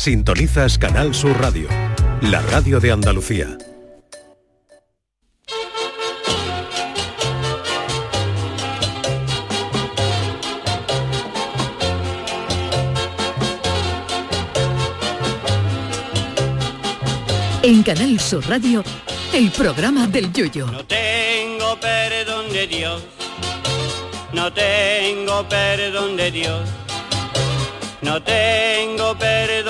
Sintonizas Canal Sur Radio, la radio de Andalucía. En Canal Sur Radio, el programa del Yoyo. No tengo perdón de Dios, no tengo perdón de Dios, no tengo perdón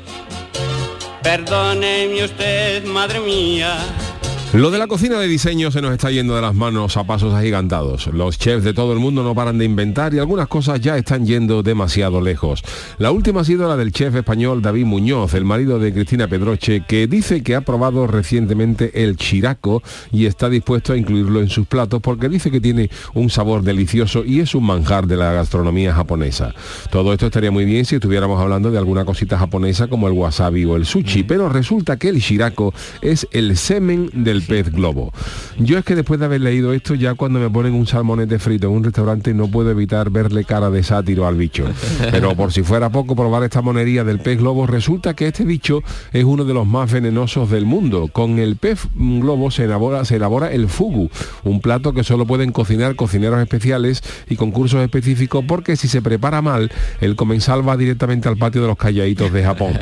Perdóneme usted, madre mía. Lo de la cocina de diseño se nos está yendo de las manos a pasos agigantados. Los chefs de todo el mundo no paran de inventar y algunas cosas ya están yendo demasiado lejos. La última ha sido la del chef español David Muñoz, el marido de Cristina Pedroche, que dice que ha probado recientemente el chiraco y está dispuesto a incluirlo en sus platos porque dice que tiene un sabor delicioso y es un manjar de la gastronomía japonesa. Todo esto estaría muy bien si estuviéramos hablando de alguna cosita japonesa como el wasabi o el sushi, pero resulta que el chiraco es el semen del pez globo. Yo es que después de haber leído esto, ya cuando me ponen un salmonete frito en un restaurante no puedo evitar verle cara de sátiro al bicho. Pero por si fuera poco probar esta monería del pez globo, resulta que este bicho es uno de los más venenosos del mundo. Con el pez globo se elabora, se elabora el fugu, un plato que solo pueden cocinar cocineros especiales y con cursos específicos porque si se prepara mal, el comensal va directamente al patio de los calladitos de Japón.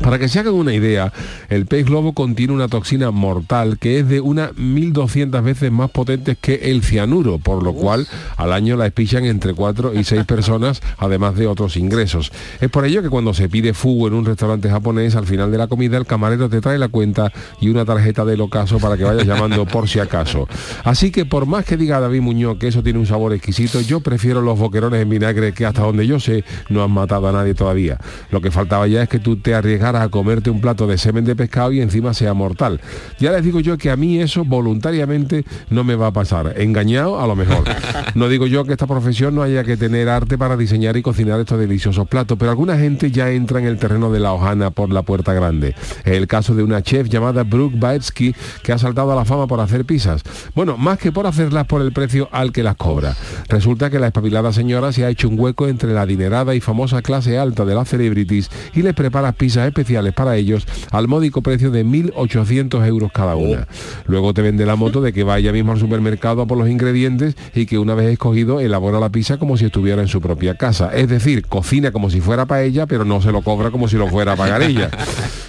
Para que se hagan una idea, el pez globo contiene una toxina mortal que es de unas 1.200 veces más potente que el cianuro, por lo cual al año la espichan entre 4 y 6 personas, además de otros ingresos. Es por ello que cuando se pide fugo en un restaurante japonés, al final de la comida el camarero te trae la cuenta y una tarjeta del ocaso para que vayas llamando por si acaso. Así que por más que diga David Muñoz que eso tiene un sabor exquisito, yo prefiero los boquerones en vinagre que hasta donde yo sé no han matado a nadie todavía. Lo que faltaba ya es que tú te arriesgas a comerte un plato de semen de pescado y encima sea mortal. Ya les digo yo que a mí eso voluntariamente no me va a pasar. Engañado a lo mejor. No digo yo que esta profesión no haya que tener arte para diseñar y cocinar estos deliciosos platos, pero alguna gente ya entra en el terreno de la hojana por la puerta grande. El caso de una chef llamada Brooke Baetsky que ha saltado a la fama por hacer pizzas. Bueno, más que por hacerlas por el precio al que las cobra. Resulta que la espabilada señora se ha hecho un hueco entre la adinerada y famosa clase alta de las celebrities y les prepara pizzas especiales para ellos al módico precio de 1.800 euros cada una. Luego te vende la moto de que vaya mismo al supermercado a por los ingredientes y que una vez escogido elabora la pizza como si estuviera en su propia casa. Es decir, cocina como si fuera para ella, pero no se lo cobra como si lo fuera a pagar ella.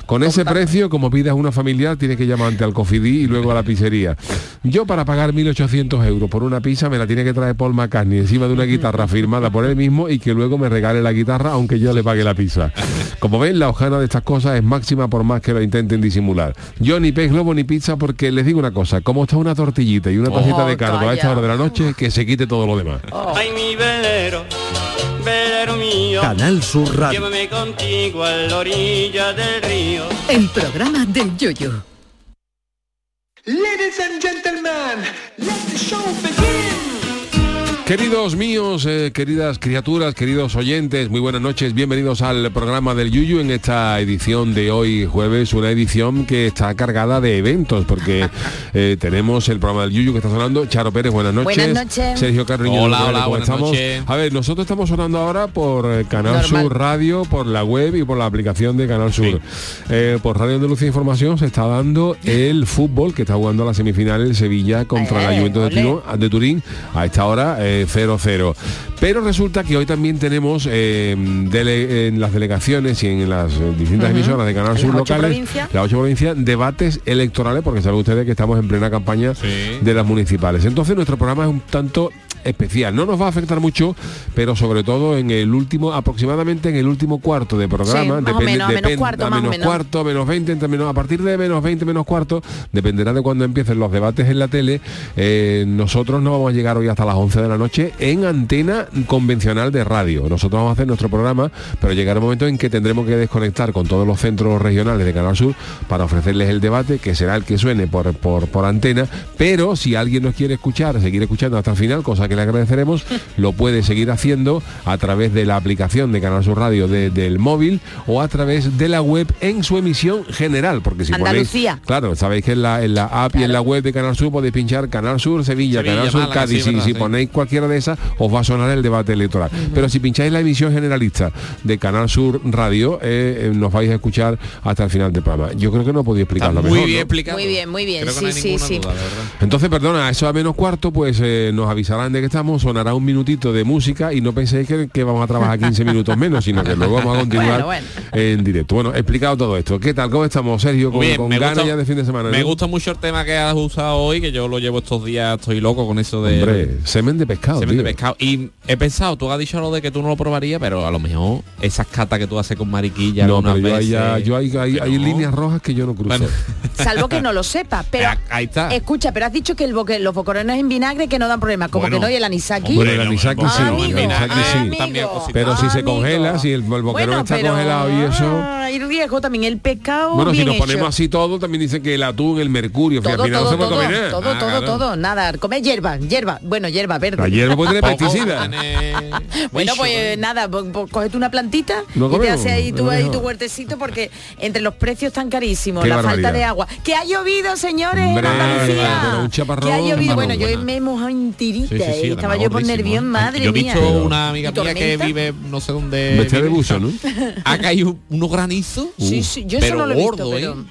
Con ese precio, como pidas una familiar, tienes que llamar ante al cofidí y luego a la pizzería. Yo para pagar 1.800 euros por una pizza me la tiene que traer Paul McCartney encima de una guitarra firmada por él mismo y que luego me regale la guitarra aunque yo le pague la pizza. Como ven, la hojana de estas cosas es máxima por más que lo intenten disimular. Yo ni pez globo ni pizza porque les digo una cosa, como está una tortillita y una tacita de cardo a esta hora de la noche, que se quite todo lo demás. Ay, mi velero, velero mío. Canal Sur Radio. Llévame contigo a la orilla del río. El programa del Yoyo. Ladies and gentlemen, let the show begin. Queridos míos, eh, queridas criaturas, queridos oyentes, muy buenas noches, bienvenidos al programa del Yuyu en esta edición de hoy jueves, una edición que está cargada de eventos, porque eh, tenemos el programa del Yuyu que está sonando, Charo Pérez, buenas noches. Buenas noches. Sergio Carriño, Hola, ¿cómo hola, buenas estamos? noches. A ver, nosotros estamos sonando ahora por eh, Canal Normal. Sur Radio, por la web y por la aplicación de Canal Sur. Eh, por Radio Andalucía Información se está dando el fútbol que está jugando la semifinal el Sevilla contra Eh, la Juventus de ole. Turín, de Turín a esta hora eh, 0-0. Pero resulta que hoy también tenemos eh, dele- en las delegaciones y en las eh, distintas emisoras de Canal Sur ocho locales, las ocho provincias, debates electorales, porque saben ustedes que estamos en plena campaña Sí. de las municipales. Entonces nuestro programa es un tanto especial. No nos va a afectar mucho, pero sobre todo en el último, aproximadamente en el último cuarto de programa, Sí, o menos, menos cuarto, a menos menos. cuarto, menos 20, entre menos, a partir de menos 20, menos cuarto, dependerá de cuando empiecen los debates en la tele. eh, nosotros no vamos a llegar hoy hasta las 11 de la noche en antena convencional de radio. Nosotros vamos a hacer nuestro programa, pero llegará un momento en que tendremos que desconectar con todos los centros regionales de Canal Sur para ofrecerles el debate, que será el que suene por, por, por antena. Pero si alguien nos quiere escuchar, seguir escuchando hasta el final, cosa que le agradeceremos, lo puede seguir haciendo a través de la aplicación de Canal Sur Radio de- del móvil o a través de la web en su emisión general. Porque si Andalucía. ponéis, claro, sabéis que en la, en la app y en la web de Canal Sur podéis pinchar Canal Sur Sevilla, Sevilla, Canal Sur Málaga, Cádiz. sí, y verdad, si sí. ponéis cualquiera de esas, os va a sonar el debate electoral. Pero si pincháis la emisión generalista de Canal Sur Radio, eh, eh, nos vais a escuchar hasta el final del programa. Yo creo que no podía Está explicarlo muy mejor. bien ¿no? explicado. Muy bien, muy bien, Creo que sí, no hay sí, sí. duda. Entonces, perdona, eso a menos cuarto, pues eh, nos avisarán de que estamos, sonará un minutito de música y no penséis que, que vamos a trabajar 15 minutos menos, sino que luego vamos a continuar Bueno, en directo. Bueno, explicado todo esto. ¿Qué tal? ¿Cómo estamos, Sergio? Con, bien, con ganas gusta- ya de fin de semana. Me gusta mucho el tema que has usado hoy, que yo lo llevo estos días, estoy loco con eso de Hombre, semen de pescado. semen de pescado. Y he pensado, tú has dicho lo de que tú no lo probarías, pero a lo mejor esas catas que tú haces con mariquilla No, pero yo, veces, yo hay, hay- hay no. líneas rojas que yo no cruzo. Bueno, Salvo que no lo sepa, pero ahí está. escucha, pero has dicho que el boque- los bocorones en vinagre que no dan problema, como Bueno, que no y el anisaki. El Hombre, anisaki sí, el anisaki sí. Pero si se congela, si el, el boquerón Bueno, está pero, congelado y eso... ah, Hay riesgo también el pescado. Bueno, si nos hecho. ponemos así todo, también dicen que el atún, el mercurio, todo, al final todo, no se puede todo, comer nada. todo, Ah, todo, claro. todo, nada, comer hierba, hierba, bueno, hierba verde. La hierba puede tener Bueno, pues ¿eh? nada, po- po- cógete una plantita y te haces ahí tú ahí tu huertecito porque entre los precios tan carísimos, Qué la barbaridad. falta de agua, que ha llovido, señores, en Andalucía. que ha llovido, chaparrón, bueno, yo me he mojado en tirita Sí, estaba además yo por nervios, ¿eh? madre Yo he mía. visto Pero- una amiga ¿Y mía que vive no sé dónde. Vestida de buzo, ¿no? Ha caído unos granizos. Sí, sí, yo eso pero no lo he visto, gordo, pero ¿eh?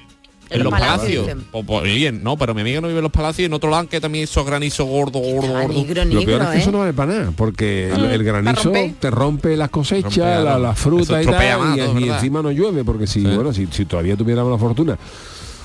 en los los palacios. O- pues bien, no, pero mi amiga no vive en los palacios y en otro lado que también esos granizos gordos, gordos, Ah, gordos. negro, Lo peor es que eso ¿eh? no vale para nada, porque el, el granizo rompe. te rompe las cosechas, Rompe, la, la fruta y estropea tal, más, y, ¿no? y ¿verdad? encima no llueve, porque si, bueno, si, si todavía tuviéramos la fortuna,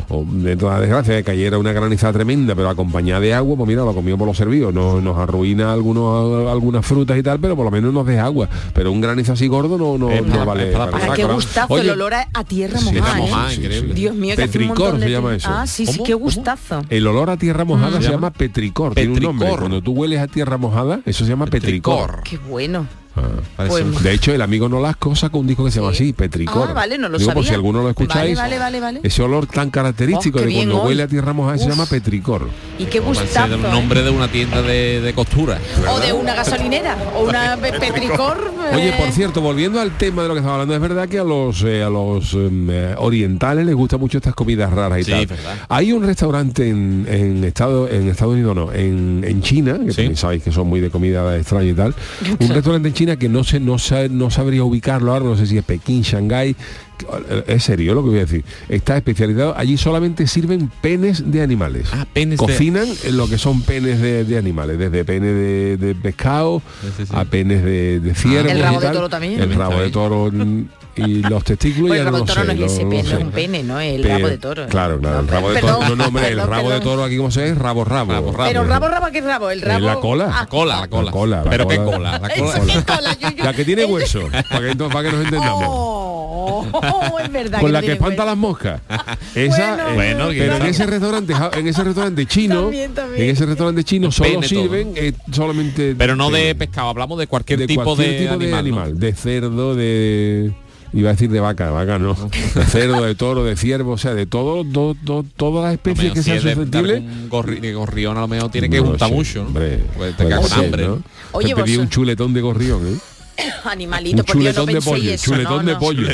o de toda desgracia, que cayera una granizada tremenda, pero acompañada de agua, pues mira, lo comimos por los servidos, nos, nos arruina algunos, algunas frutas y tal, pero por lo menos nos deja agua. Pero un granizo así gordo no, no, Es no para- vale. para para qué gustazo, Oye, el olor a, a tierra Sí, mojada, está ¿eh? mojada, increíble. Dios mío, Petricor de se llama eso. Ah, sí, sí, qué ¿Cómo? gustazo. El olor a tierra mojada se llama petricor, tiene un nombre. Cuando tú hueles a tierra mojada, eso se llama petricor. Qué bueno. Ah. Pues- De hecho, el amigo Nolasco sacó un disco que se llama Sí. así, Petricor. Ah, vale, no lo Digo, por sabía. si alguno lo escucháis. Vale, vale, vale, vale. Ese olor tan característico Oh, de cuando hoy. huele a tierra mojada se llama petricor. Y qué gustazo. un ¿eh? nombre de una tienda de, de costura. O de una gasolinera, o una pe- petricor. Oye, eh, por cierto, volviendo al tema de lo que estaba hablando, es verdad que a los eh, a los em, eh, orientales les gustan mucho estas comidas raras y Sí, tal. verdad. Hay un restaurante en, en Estado, en Estados Unidos, no, en, en China, que Sí. también sabéis que son muy de comida extraña y tal. Un restaurante en China que no sé, no sa- no sabría ubicarlo ahora, no sé si es Pekín, Shanghái. Es serio lo que voy a decir. Está especializado, allí solamente sirven penes de animales. Ah, penes de- Cocinan lo que son penes de, de animales, desde pene de, de pescado Sí, sí, sí. a penes de, de ciervo. El rabo y de toro también. El rabo de toro y los testículos Pues ya el rabo no de lo toro sé, no es ese lo- lo pene, no sé. es un pene, ¿no? El rabo de toro. ¿eh? Claro, claro, el rabo de perdón, toro. No, no, hombre, el perdón, rabo de toro aquí como se es rabo, rabo. Rabo, rabo. Pero rabo, rabo, ¿qué rabo? El Eh, rabo. la cola. Ah, La cola, la cola. La cola, la Pero qué cola. la cola. ¿qué cola? Yo- yo- La que tiene hueso, para que, para que nos entendamos. Oh, oh, es verdad. Con la que espanta hueso. las moscas. Esa, Bueno, eh, Bueno, pero en ese restaurante, en ese restaurante chino, También, también. en ese restaurante chino solo sirven eh, solamente Pero no de pescado, hablamos de cualquier de tipo cualquier de tipo animal. de ¿no? animal, de cerdo, de iba a decir de vaca, vaca no, de cerdo, de toro, de ciervo, o sea, de todo, do- do- todas las especies que si sean es de- de susceptibles. algún gorri- de gorrión a lo mejor tiene que No sé, mucho, ¿no? hombre, Pues te ser, hambre. ¿no? Oye, Te pedí vos- un chuletón de gorrión, ¿eh? Animalito, Un Dios, no chuletón de pollo, eso, chuletón no, de no. pollo.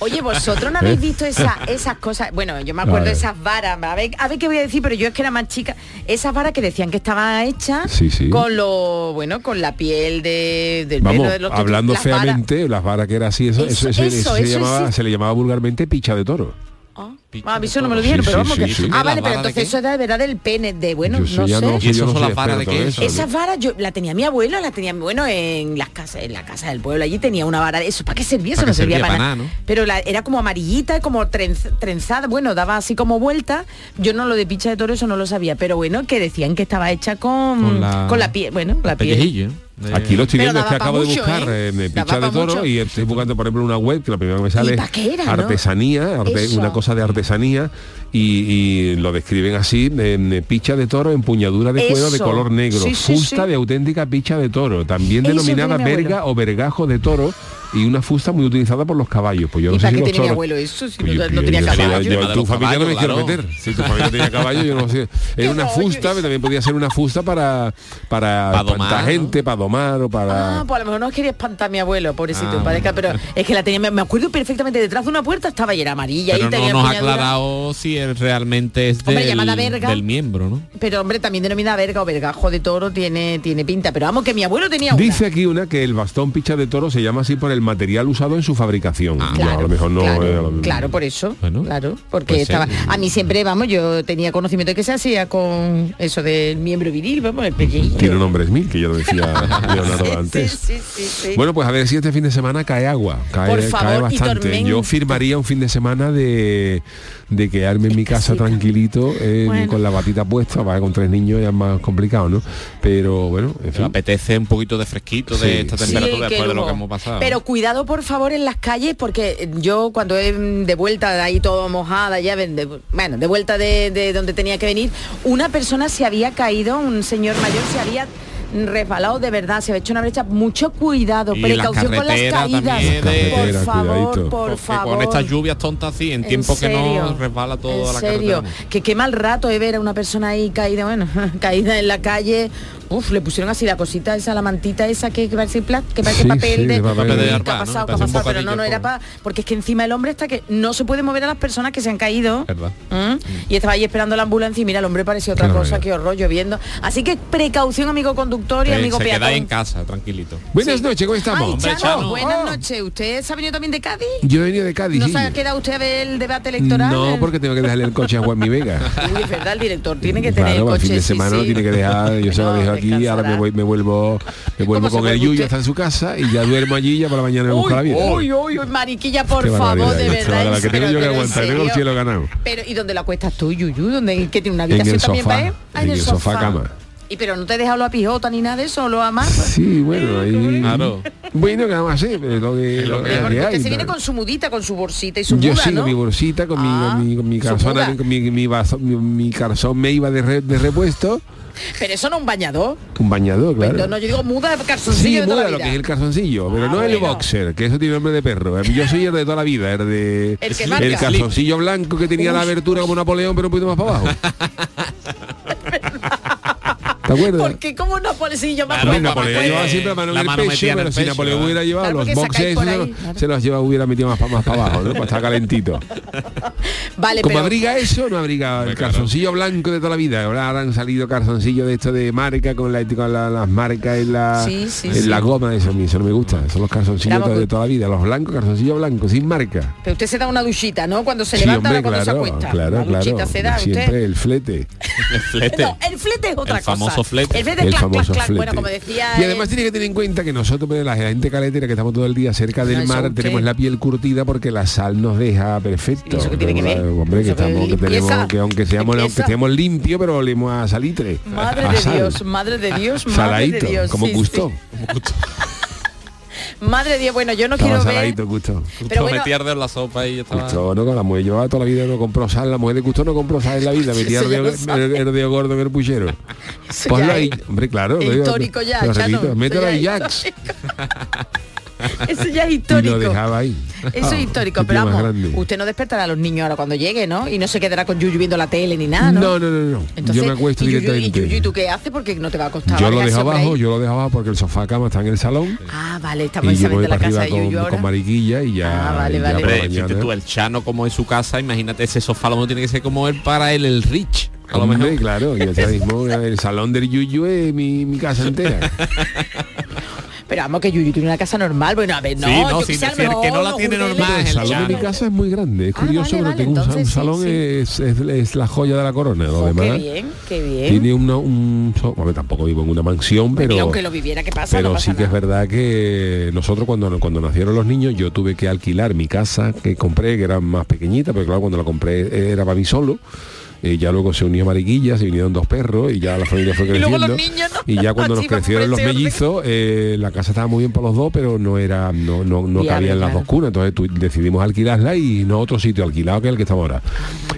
Oye, vosotros no habéis ¿Eh? visto esa- esas cosas. Bueno, yo me acuerdo de esas varas. A ver, a ver qué voy a decir, pero yo es que era más chica. Esas varas que decían que estaban hechas Sí, sí. con lo, bueno, con la piel de, del Vamos, pelo de los hablando las varas. feamente, las varas que era así, eso, Eso, eso, eso- eso, se, eso llamaba, existe. se le llamaba vulgarmente picha de toro. Ah, a mí eso no me lo dijeron, Sí, pero vamos sí, que... sí. Ah, ¿La vale, pero vara de entonces eso era de verdad del pene, de bueno, Yo no sé. no, ¿Y yo eso no son soy las varas de. Esas varas yo la tenía mi abuelo, la tenía bueno en las casas, en la casa del pueblo. Allí tenía una vara de eso. ¿Para qué servía? Eso ¿Para no servía servía? para nada. nada, ¿no? Pero la- era como amarillita, como trenz- trenzada. Bueno, daba así como vuelta. Yo no lo de picha de toro, eso no lo sabía. Pero bueno, que decían que estaba hecha con, Con la- con la piel. Bueno, la piel. Aquí lo estoy viendo, es que acabo de buscar ¿eh? eh, me picha de toro mucho. y estoy buscando, por ejemplo, una web que la primera que me sale ¿Y es artesanía, arte- una cosa de artesanía y, y lo describen así, en picha de toro, empuñadura de cuero de color negro, Sí, sí, fusta sí. de auténtica picha de toro, también Eso denominada verga o vergajo de toro y una fusta muy utilizada por los caballos. Pues yo ¿Y no sé si qué los tenía mi abuelo eso? Si Pues no, yo- no tenía yo- caballo. yo- tu familia no me quiero claro. meter. Si tu familia tenía caballo, yo no sé. Era una fusta, pero también podía ser una fusta para para Pa' domar, espantar ¿no? gente, para domar o para Ah, pues a lo mejor no quería espantar a mi abuelo, pobrecito, Ah, parezca, pero es que la tenía, me acuerdo perfectamente, detrás de una puerta estaba y era amarilla Pero y tenía no nos ha aclarado si él realmente es Hombre, del, llamada verga. del miembro, ¿no? Pero hombre, también denominada verga o vergajo de toro tiene, tiene pinta. Pero vamos, que mi abuelo tenía una. Dice aquí una que el bastón picha de toro se llama así por el material usado en su fabricación. Ah, Yo a lo mejor no claro, eh, lo- claro, por eso. Bueno, claro, porque pues estaba. sí. A mí siempre, vamos, yo tenía conocimiento de que se hacía con eso del miembro viril, vamos, el pellejillo. Tiene nombres mil, que yo lo decía Leonardo Sí, antes. sí. Bueno, pues a ver si este fin de semana cae agua, cae, Por cae favor, y bastante. Yo firmaría un fin de semana de, de quedarme en mi casa tranquilito, eh, Bueno. con la batita puesta, para con tres niños ya es más complicado, ¿no? Pero bueno, en Me fin. apetece un poquito de fresquito Sí, de esta temperatura Sí, después de lo que hemos pasado. Pero cuidado por favor en las calles porque yo cuando he de vuelta de ahí todo mojada, ya ven, de- bueno, de vuelta de, de donde tenía que venir, una persona se había caído, un señor mayor se había resbalado de verdad, se había hecho una brecha, mucho cuidado, Y en las precaución con las caídas. de- Por favor, cuidadito. por Porque favor. con estas lluvias tontas así, en ¿En tiempo que no resbala todo ¿En la serio? carretera. Que qué mal rato de ver a una persona ahí caída, bueno, caída en la calle. Uf, le pusieron así la cosita esa, la mantita esa que, que parece que parece Sí, papel sí, de, papel de ¿Qué arpa, ha ¿no? pasado? ¿Qué Parece ha pasado? Pero no, no era para. Porque es que encima el hombre está que no se puede mover a las personas que se han caído. Verdad. ¿Mm? Y estaba ahí esperando la ambulancia y mira, el hombre parecía otra cosa, qué horror lloviendo. Así que precaución, amigo conductor y amigo se queda en casa, tranquilito. Buenas noches, ¿cómo Ay, estamos? Hombre, Chano, Chano. buenas noches. ¿Usted se ha venido también de Cádiz? Yo he venido de Cádiz. ¿No sí. se ha quedado usted a ver el debate electoral? No, porque tengo que dejarle el coche a Juan Mi Vega. Uy, es verdad, el director tiene que tener Claro, el al coche. fin de semana sí. lo tiene que dejar, yo se lo dejo aquí, ahora me, voy, me vuelvo, me vuelvo ¿Cómo se con el Yuyo hasta en su casa y ya duermo allí ya por la mañana me busca la vida. uy, uy, uy, mariquilla, por Qué favor, de verdad. que tengo yo que aguantar, tengo el cielo ganado. Pero, ¿y dónde lo acuestas tú, Yuyu? ¿Dónde que tiene una habitación el también para él? Ah, en el sofá cama. Y pero no te he dejado la pijota ni nada de eso, lo amas. Sí, bueno, ahí... Claro. Bueno, que vamos a hacer? Pero lo que, lo que Porque hay, usted se viene con su mudita, con su bolsita y su Yo muda, sí, ¿no? con mi bolsita, con, mi- Ah, con mi, con mi con mi, mi, vaso- mi, mi calzón me iba de, re- de repuesto, Pero eso no es un bañador. un bañador, Pues claro. No, no, yo digo muda de calzoncillo Sí, de toda muda lo que es el calzoncillo, pero Ah, no el boxer, que eso tiene nombre de perro. Yo soy el de toda la vida, el de El que el calzoncillo blanco que tenía la Uy, abertura como Napoleón, pero un poquito más para abajo. ¿Te acuerdas? Porque como Claro, Napoleón más llevaba poco. siempre la mano la en el mano pecho, metida en pero el si Napoleón ¿no? hubiera llevado Claro, los boxes, claro. se los lleva, hubiera metido más, pa- más para abajo, ¿no? Para estar calentito. Vale, Como pero abriga eso, no abriga el claro. calzoncillo blanco de toda la vida. Ahora han salido calzoncillos de esto de marca con, la, con la- las marcas en la, Sí, sí, en sí. la goma, eso eso no me gusta. Son los calzoncillos de toda la vida, los blancos, calzoncillos blancos, sin marca. pero usted se da una duchita, ¿no? Cuando se Sí, levanta hombre, o cuando claro, se acuesta. claro, claro. duchita se da Siempre usted. el flete. El flete. No, el flete es otra El cosa. Famoso flete. El flete el clac, famoso clac. Bueno, como decía y además tiene que tener en cuenta que nosotros, la gente caletera que estamos todo el día cerca del mar, tenemos la piel curtida porque la sal nos deja perfecto. ¿Y eso qué tiene que ver? Hombre, que estamos, que tenemos, que aunque seamos, aunque Limpieza. estemos limpios, pero olemos a salitre. Madre a de. Dios, madre de Dios, madre Saladito, de Dios. como sí, gusto. sí. Madre de Dios, bueno, yo no Estaba quiero ver. saladito, gusto. Pero bueno, metí a arder la sopa y ya estaba... Gusto, no, con la mujer llevaba toda la vida, no compró sal, la mujer de gusto no compró sal en la vida, metía Eso ya el gordo en el puchero. Ponlo ya ahí, hombre, claro. histórico ya, repito, eso mételo ya ahí, Jax. Eso ya es Y histórico. lo dejaba ahí. Eso Ah, es histórico, qué pero vamos, grande. usted no despertará a los niños ahora cuando llegue, ¿no? Y no se quedará con Yuyu viendo la tele ni nada, ¿no? No, no, no, no. Entonces, yo me acuesto ¿y Yuyu, directamente. ¿Y Yuyu, ¿y tú qué haces? Porque no te va a costar. yo lo dejo abajo, ahí. yo lo dejo abajo porque el sofá cama está en el salón. Ah, vale, estamos en la para casa arriba de Yuyu con, ahora. con mariquilla y ya. Ah, vale, vale. la mañana. tú, el Chano como es su casa, imagínate ese sofá lo tiene que ser como él para él, el Rich. A lo mejor. claro, y el salón del Yuyu es mi, mi casa entera. Pero vamos, que Yuyu tiene una casa normal. Bueno, a ver, no, Sí, no, yo sin que decir mejor que no la tiene normal, el salón de mi casa es muy grande, es Ah, curioso, vale, pero vale, tengo un, sí, salón sí. Es, es- es la joya de la corona, lo Oh, demás. qué bien, qué bien. Tiene una, un... so- a ver, tampoco vivo en una mansión, y pero... aunque lo viviera, ¿qué pasa? Pero No sí que es verdad que nosotros cuando, cuando nacieron los niños yo tuve que alquilar mi casa que compré, que era más pequeñita, pero claro, cuando la compré era para mí solo. Eh, ya luego se unió Mariquilla, se vinieron dos perros y ya la familia fue Y creciendo. luego los niños, ¿no? Y ya cuando nos crecieron los mellizos, eh, la casa estaba muy bien para los dos, pero no era, no, no, no cabían las claro. dos cunas. Entonces decidimos alquilarla y no otro sitio alquilado que el que estamos ahora.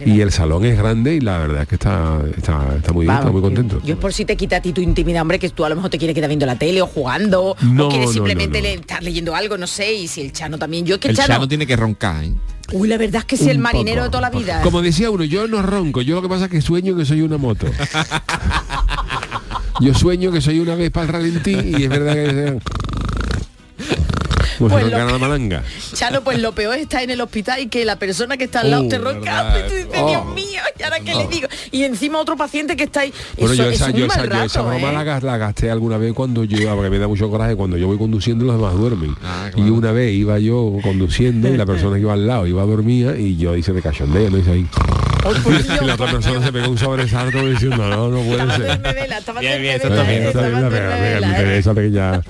y el salón es grande y la verdad es que está, está, está muy bien, Vamos, está muy contento. Yo es por si te quita a ti tu intimidad, hombre, que tú a lo mejor te quieres quedar viendo la tele o jugando, No, o quieres no, simplemente no, no. le- estar leyendo algo, no sé, y si el Chano también. Yo es que el, El Chano, Chano tiene que roncar, ¿eh? Uy, la verdad es que si el marinero poco. de toda la vida. Como decía uno, yo no ronco, yo lo que pasa es que sueño que soy una moto. yo sueño que soy una vez para el ralentí y es verdad que... Pues si lo malanga. Chano, pues lo peor es estar en el hospital y que la persona que está al lado Uh, te roncando y verdad. tú dices, Oh. Dios mío, ¿y ahora qué le digo? Y encima otro paciente que está ahí. Bueno, eso, yo esa, es yo un esa, mal yo esa rato, broma ¿eh? la, gas- la gasté alguna vez cuando yo iba, porque me da mucho coraje, cuando yo voy conduciendo los demás duermen. Ah, Y una vez iba yo conduciendo y la persona que iba al lado iba dormida y yo hice de cachondeo, no hice ahí. Y la otra persona se pegó un sobresalto diciendo, no, no puede ser. Bien, bien, está bien, ¿eh? Está bien, está está ¿eh? esa pequeña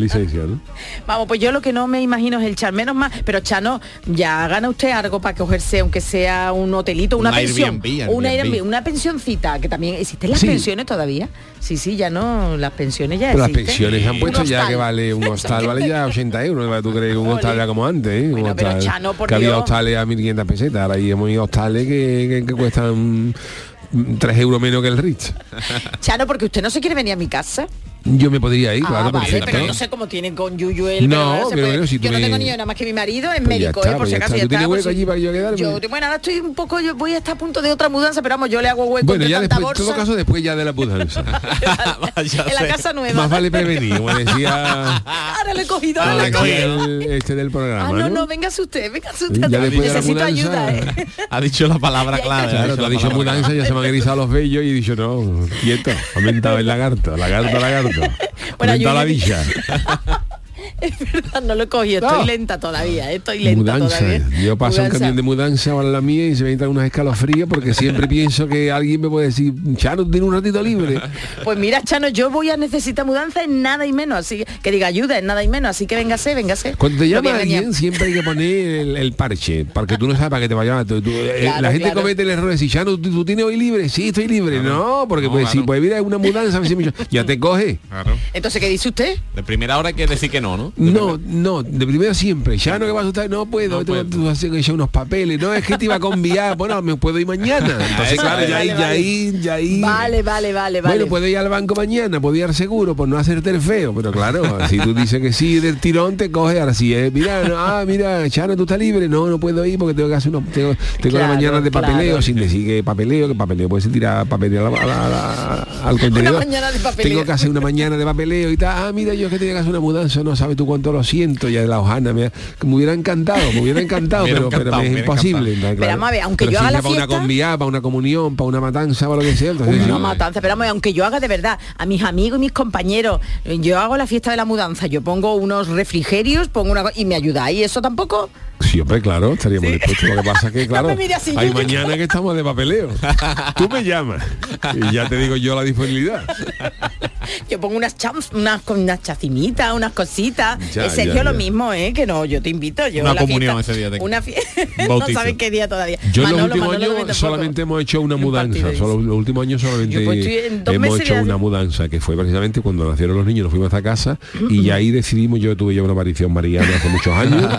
licencia, ¿no? Vamos, pues yo lo que no me imagino es el Chan, menos más, pero Chano, ya gana usted algo para cogerse, aunque sea un hotelito, una Un pensión, Airbnb, una, Airbnb. Airbnb, una pensioncita, que también existen las Sí. pensiones todavía. Sí, sí, ya no, las pensiones ya Pero las pensiones se han puesto ya que vale un hostal, vale ya 80 euros. ¿no? ¿Tú crees que un hostal era como antes? ¿eh? Un Bueno, pero Chano, por que había hostales a 1.500 pesetas, ahora hay hemos ido a hostales que, que, que cuestan 3 euros menos que el Ritz. Chano, porque usted no se quiere venir a mi casa. Yo me podría ir, ah, claro, vale, perfecto. pero no sé cómo tienen con Yuyu el No, pero bueno, si tú Yo no me- tengo niño, nada más que mi marido es Pues médico, está, eh, por pues si acaso. ¿Tú tienes hueco si- allí para yo quedarme? Yo, bueno, ahora estoy un poco, yo voy a estar a punto de otra mudanza, pero vamos, yo le hago hueco Bueno, de ya tanta después, en todo bolsa. caso, después ya de la mudanza. En la casa nueva. Más vale prevenir, como decía, Ahora le he cogido, ahora le he cogido. este del programa. Ah, no, ¿no? véngase usted, véngase Ya usted. después de la Necesito mudanza- ayuda, ¿eh? Ha dicho la palabra clave. Claro, tú has dicho mudanza, ya se me han erizado los vellos y he dicho, no, quieto, ha aumentado el lagarto, lagarto, lagarto. Bueno, aumentado la villa. Es verdad, no lo he cogido, estoy No. lenta todavía, eh, estoy lenta Mudanza. todavía. Yo paso un camión de mudanza ahora la mía y se me entran unas escalofríos porque siempre pienso que alguien me puede decir, Chano, tiene un ratito libre. Pues mira, Chano, yo voy a necesitar mudanza en nada y menos, así que, que diga ayuda en nada y menos, así que véngase, véngase. Cuando te llama a a- alguien siempre hay que poner el, el parche, porque tú no sabes para qué te va a llamar. Tú- tú- eh, Claro, la gente claro. comete el error de decir, Chano, ¿tú, tú tienes hoy libre? Sí, estoy libre. No, porque No, pues si claro. pues mira, es una mudanza, a ya te coge. Claro. Entonces, ¿qué dice usted? De primera hora hay que decir que no, ¿no? De No, no, de primero siempre. Ya no que vas a estar, no puedo, No tengo puedo. que unos papeles. No, es que te iba a conviar, bueno, me puedo ir mañana. Entonces, claro, ya ahí, vale, ya vale. ahí, ya ahí. Vale, vale, vale, vale. Bueno, puedo ir al banco mañana, puedo ir al seguro por no hacerte el feo, pero claro, si tú dices que sí del tirón te coge, ahora sí es, mira, no, ah, mira, Chano, tú estás libre, no, no puedo ir porque tengo que hacer unos, tengo, tengo la mañana de papeleo, claro. sin decir que papeleo, que papeleo puede ser tirar papeleo a la- a la- a la- al contenedor. mañana de papeleo. Tengo que hacer una mañana de papeleo y tal, ah, mira, yo es que tenía que hacer una mudanza, no sabes tú cuánto lo siento, ya de la hojana, me, que me hubiera encantado, me hubiera encantado, pero, me es imposible. encantado. Pero vamos a ver, aunque Pero yo si haga la para una fiesta- conviada, para una comunión, para una matanza, para lo que sea, entonces Una sí. matanza, pero vamos, aunque yo haga de verdad, a mis amigos y mis compañeros, yo hago la fiesta de la mudanza, yo pongo unos refrigerios, pongo una y me ayudáis, ¿eso tampoco? Sí, hombre, claro, estaríamos dispuestos. Lo que pasa es que, claro, así, hay yo- yo- mañana que estamos de papeleo. Tú me llamas y ya te digo yo la disponibilidad. Yo pongo unas chams, unas, con unas chacimitas, unas cositas. Ya, Eh, Sergio ya, lo ya. mismo, ¿eh? Que no, yo te invito. Yo Una la comunión fiesta- ese día tengo. Una fiesta. no saben qué día todavía. Yo en los Manolo, últimos Manolo años solamente hemos hecho una mudanza. Solo, los últimos años solamente pues, hemos hecho una mudanza, que fue precisamente cuando nacieron los niños, nos fuimos a esta casa y ahí decidimos, yo tuve ya una aparición mariana hace muchos años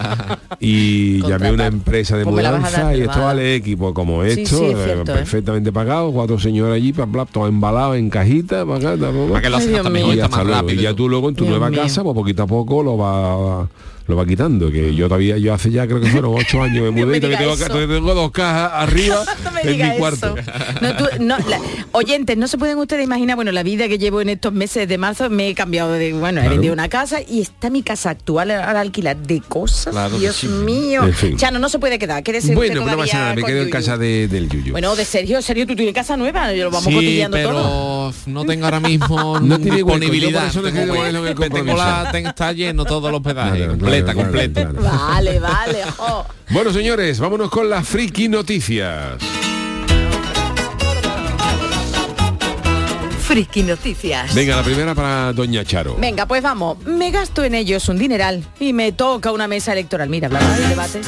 y llamé a una empresa de Pues vas mudanza dar y esto vale equipo como Sí, esto, sí, es eh, cierto, ¿eh? perfectamente pagado, cuatro señoras allí, bla, bla, todo embalado en cajita, para acá, ta, pa, pa. Para que lo Ay, haces hasta mejor, y hasta más luego. rápido. Y ya tú luego en tu Dios nueva mío. casa, pues poquito a poco lo va lo va quitando, que yo todavía, yo hace ya creo que fueron ocho años me No mudé me y todavía tengo, eso. todavía tengo dos cajas arriba No en mi cuarto. eso. No, tú- no, la- oyentes, no se pueden ustedes imaginar, bueno, la vida que llevo en estos meses de marzo, me he cambiado de, bueno, he vendido una casa y está mi casa actual al alquilar de cosas. Claro Dios sí. mío. En fin. Chano, no se puede quedar, quédese usted Bueno, pues no pasa nada, me quedo en casa de- del Yuyu. Bueno, de Sergio, Sergio, tú tienes casa nueva, lo vamos sí, cotillando pero todo. no tengo ahora mismo No tiene yo disponibilidad. Tengo, tengo la, ten- está lleno todos los pedajes, completa, claro, completa. claro, claro. Vale, vale. jo. Bueno, señores, vámonos con las friki noticias. Friki Noticias. Venga, la primera para Doña Charo. Venga, pues vamos. Me gasto en ellos un dineral y me toca una mesa electoral. Mira, hablaba del debate.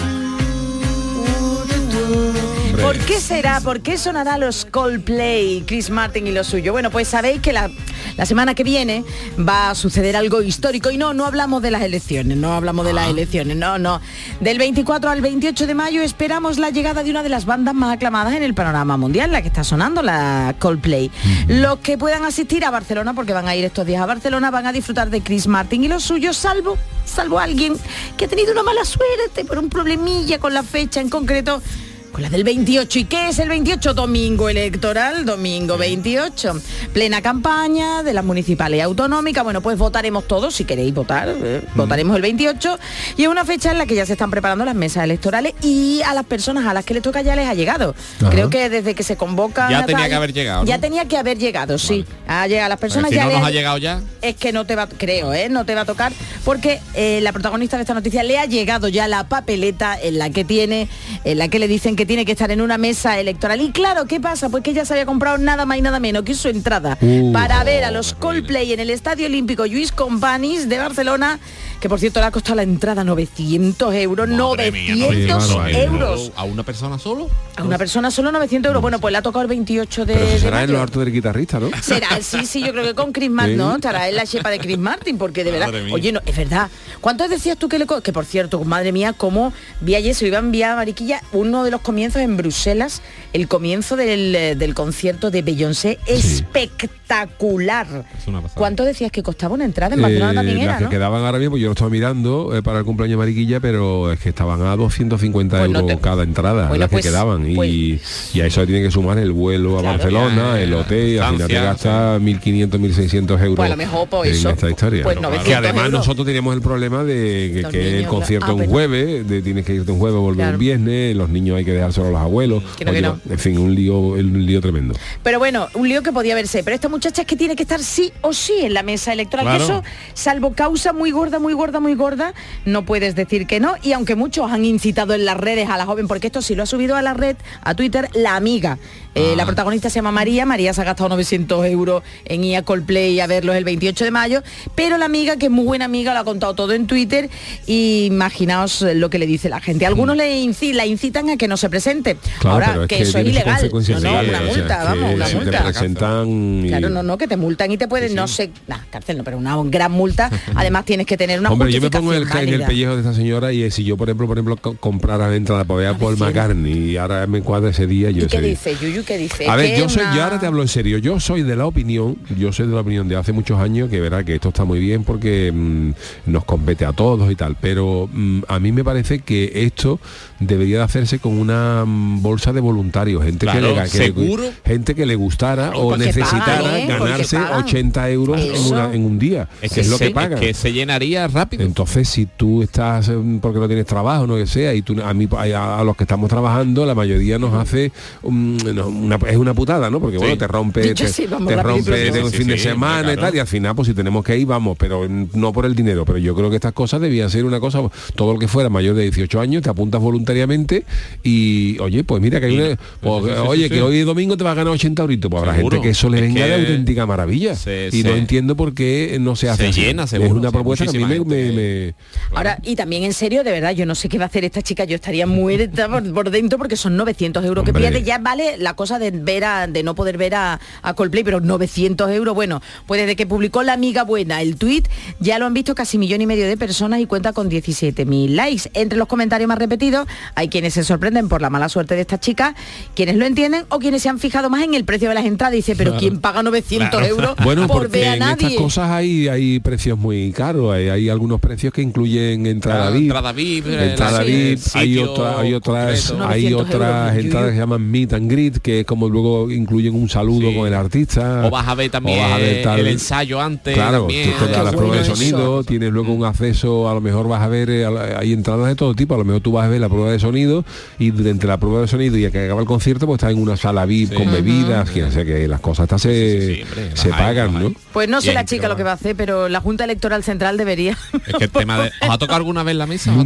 ¿Por qué será? ¿Por qué sonará los Coldplay, Chris Martin y lo suyo? Bueno, pues sabéis que la, la semana que viene va a suceder algo histórico y no, no hablamos de las elecciones, no hablamos de las elecciones, no, no. Del 24 al 28 de mayo esperamos la llegada de una de las bandas más aclamadas en el panorama mundial, la que está sonando, la Coldplay. Los que puedan asistir a Barcelona, porque van a ir estos días a Barcelona, van a disfrutar de Chris Martin y los suyos, salvo, salvo alguien que ha tenido una mala suerte por un problemilla con la fecha en concreto con la del 28. ¿Y qué es el 28? Domingo electoral, domingo 28. Plena campaña de las municipales y autonómicas. Bueno, pues votaremos todos, si queréis votar. eh, Votaremos el 28. Y es una fecha en la que ya se están preparando las mesas electorales y a las personas a las que les toca ya les ha llegado. Ajá. Creo que desde que se convoca... Ya tenía que haber llegado, Ya tenía que haber llegado, sí. Ha llegado a las personas si ya no les nos ha- ha llegado ya. es que no te va, creo, ¿eh? no te va a tocar, porque eh, la protagonista de esta noticia le ha llegado ya la papeleta en la que tiene, en la que le dicen que tiene que estar en una mesa electoral. Y claro, ¿qué pasa? Pues que ella se había comprado nada más y nada menos que su entrada Uh, para ver a los Coldplay en el Estadio Olímpico Luis Companys de Barcelona, que por cierto le ha costado la entrada 900 euros, Madre mía, 900 900 euros. ¿A una persona solo? A una persona solo 900 euros. Bueno, pues le ha tocado el 28 de, Pero eso de será en lo harto del guitarrista, ¿no? Será, sí, sí, yo creo que con Chris Martin. ¿no? Estará en la chepa de Chris Martin, porque de verdad, oye, no, es verdad. ¿Cuántos decías tú que le que por cierto, madre mía, cómo vi ayer, se iba a enviar a Mariquilla uno de los comienzos en Bruselas, el comienzo del, eh, del concierto de Beyoncé, espectacular. Es una. ¿Cuánto decías que costaba una entrada? En Barcelona Eh, también era, que ¿no? quedaban ahora mismo, yo lo estaba mirando eh, para el cumpleaños de Mariquilla, pero es que estaban a 250 Pues no euros te- cada entrada, Bueno, las pues- que quedaban. y, y a eso tiene que sumar el vuelo a Claro. Barcelona, Ya, el hotel, y al final te estancia, gasta 1.500, 1.600 euros Pues a lo mejor, pues, en eso, esta historia. pues que 900 además euros. nosotros teníamos el problema de que, el concierto ah, es un jueves, de tienes que irte un jueves, volver Claro. un viernes, los niños hay que dejárselo a los abuelos. No, que Oye, no. En fin, un lío, un lío tremendo. Pero bueno, un lío que podía verse. Pero esta muchacha es que tiene que estar sí o sí en la mesa electoral. Que eso, salvo causa muy gorda, muy gorda, muy gorda, no puedes decir que no. Y aunque muchos han incitado en las redes a la joven, porque esto sí lo ha subido a la red, a Twitter, la amiga. Eh, La protagonista se llama María. María se ha gastado 900 euros en ir a Coldplay a verlos el 28 de mayo. Pero la amiga, que es muy buena amiga, lo ha contado todo en Twitter. Y imaginaos lo que le dice la gente. Algunos le inci- la incitan a que no se presente. Claro, Ahora, es que, que eso es ilegal. No, no, una o sea, multa, vamos, una multa. presentan y- Claro, no, no, que te multan y te pueden, no sé, nah, cárcel no, pero una gran multa. Además tienes que tener una Hombre, yo me pongo en el, en el pellejo de esta señora y eh, si yo, por ejemplo, por ejemplo, co- comprara la entrada para ver a Paul McCartney y ahora me cuadra ese día, yo ¿Y ese qué día. dice, Yuyu? ¿Qué dice? A ver, Que yo soy, una- yo ahora te hablo en serio, yo soy de la opinión, yo soy de la opinión de hace muchos años que verá que esto está muy bien porque mm, nos compete a todos y tal, pero mm, a mí me parece que esto debería de hacerse con una mm, bolsa de voluntarios, gente Claro, que, le, que le- seguro. gente que le gustara o necesitara pagan, ¿eh? Ganarse pagan. 80 euros en, Eso. una- en un día, Es que es lo se, que pagan. que se llenaría rápido. Entonces, si tú estás porque no tienes trabajo, no que sea, y tú a mí a, a los que estamos trabajando, la mayoría nos hace um, no, una, es una putada, ¿no? Porque bueno, te rompe, Dicho te, rompe de un Sí, fin de sí, semana y claro. tal, y al final, pues si tenemos que ir, vamos, pero no por el dinero. Pero yo creo que estas cosas debían ser una cosa, todo lo que fuera mayor de 18 años, te apuntas voluntariamente y oye, pues mira que hay una, pues, sí, sí, sí, oye, sí, que hoy es domingo te va a ganar 80 euritos. Pues habrá Seguro. gente que eso le Es venga de auténtica maravilla. y no entiendo por qué no se hace se así. llena, Es seguro, una sí, propuesta que a mí me, Ahora, y también en serio, de verdad, yo no sé qué va a hacer esta chica, yo estaría muerta por, por dentro porque son 900 euros que pierde, ya vale la, cosa de ver a, de no poder ver a, a Coldplay, pero 900 euros, bueno, pues desde que publicó la amiga buena el tweet, ya lo han visto casi millón y medio de personas y cuenta con 17.000 likes. Entre los comentarios más repetidos hay quienes se sorprenden por la mala suerte de esta chica, quienes lo entienden o quienes se han fijado más en el precio de las entradas. Dice, pero ¿quién paga 900 euros Bueno, por porque ver a en nadie? estas cosas hay, hay precios muy caros, hay, hay algunos precios que incluyen entrada VIP, entrada VIP, entrada la- VIP, hay, otra- hay otras, hay 900 otras euros, entradas que se llaman meet and greet, que es como luego incluyen un saludo Sí. con el artista. O vas a ver también o vas a ver tal- el ensayo antes. Claro, también. tú te das qué la prueba de sonido, eso. tienes luego un acceso, a lo mejor vas a ver, eh, hay entradas de todo tipo, a lo mejor tú vas a ver la prueba de sonido y durante la prueba de sonido y a que acaba el concierto pues estás en una sala VIP Sí. con bebidas, y, o sea que las cosas estas se, hombre, se hay, pagan, ¿no? Pues no sé la chica lo que va a hacer, pero la Junta Electoral Central debería. Es que el tema de... ¿Os ha tocado alguna vez la mesa? No,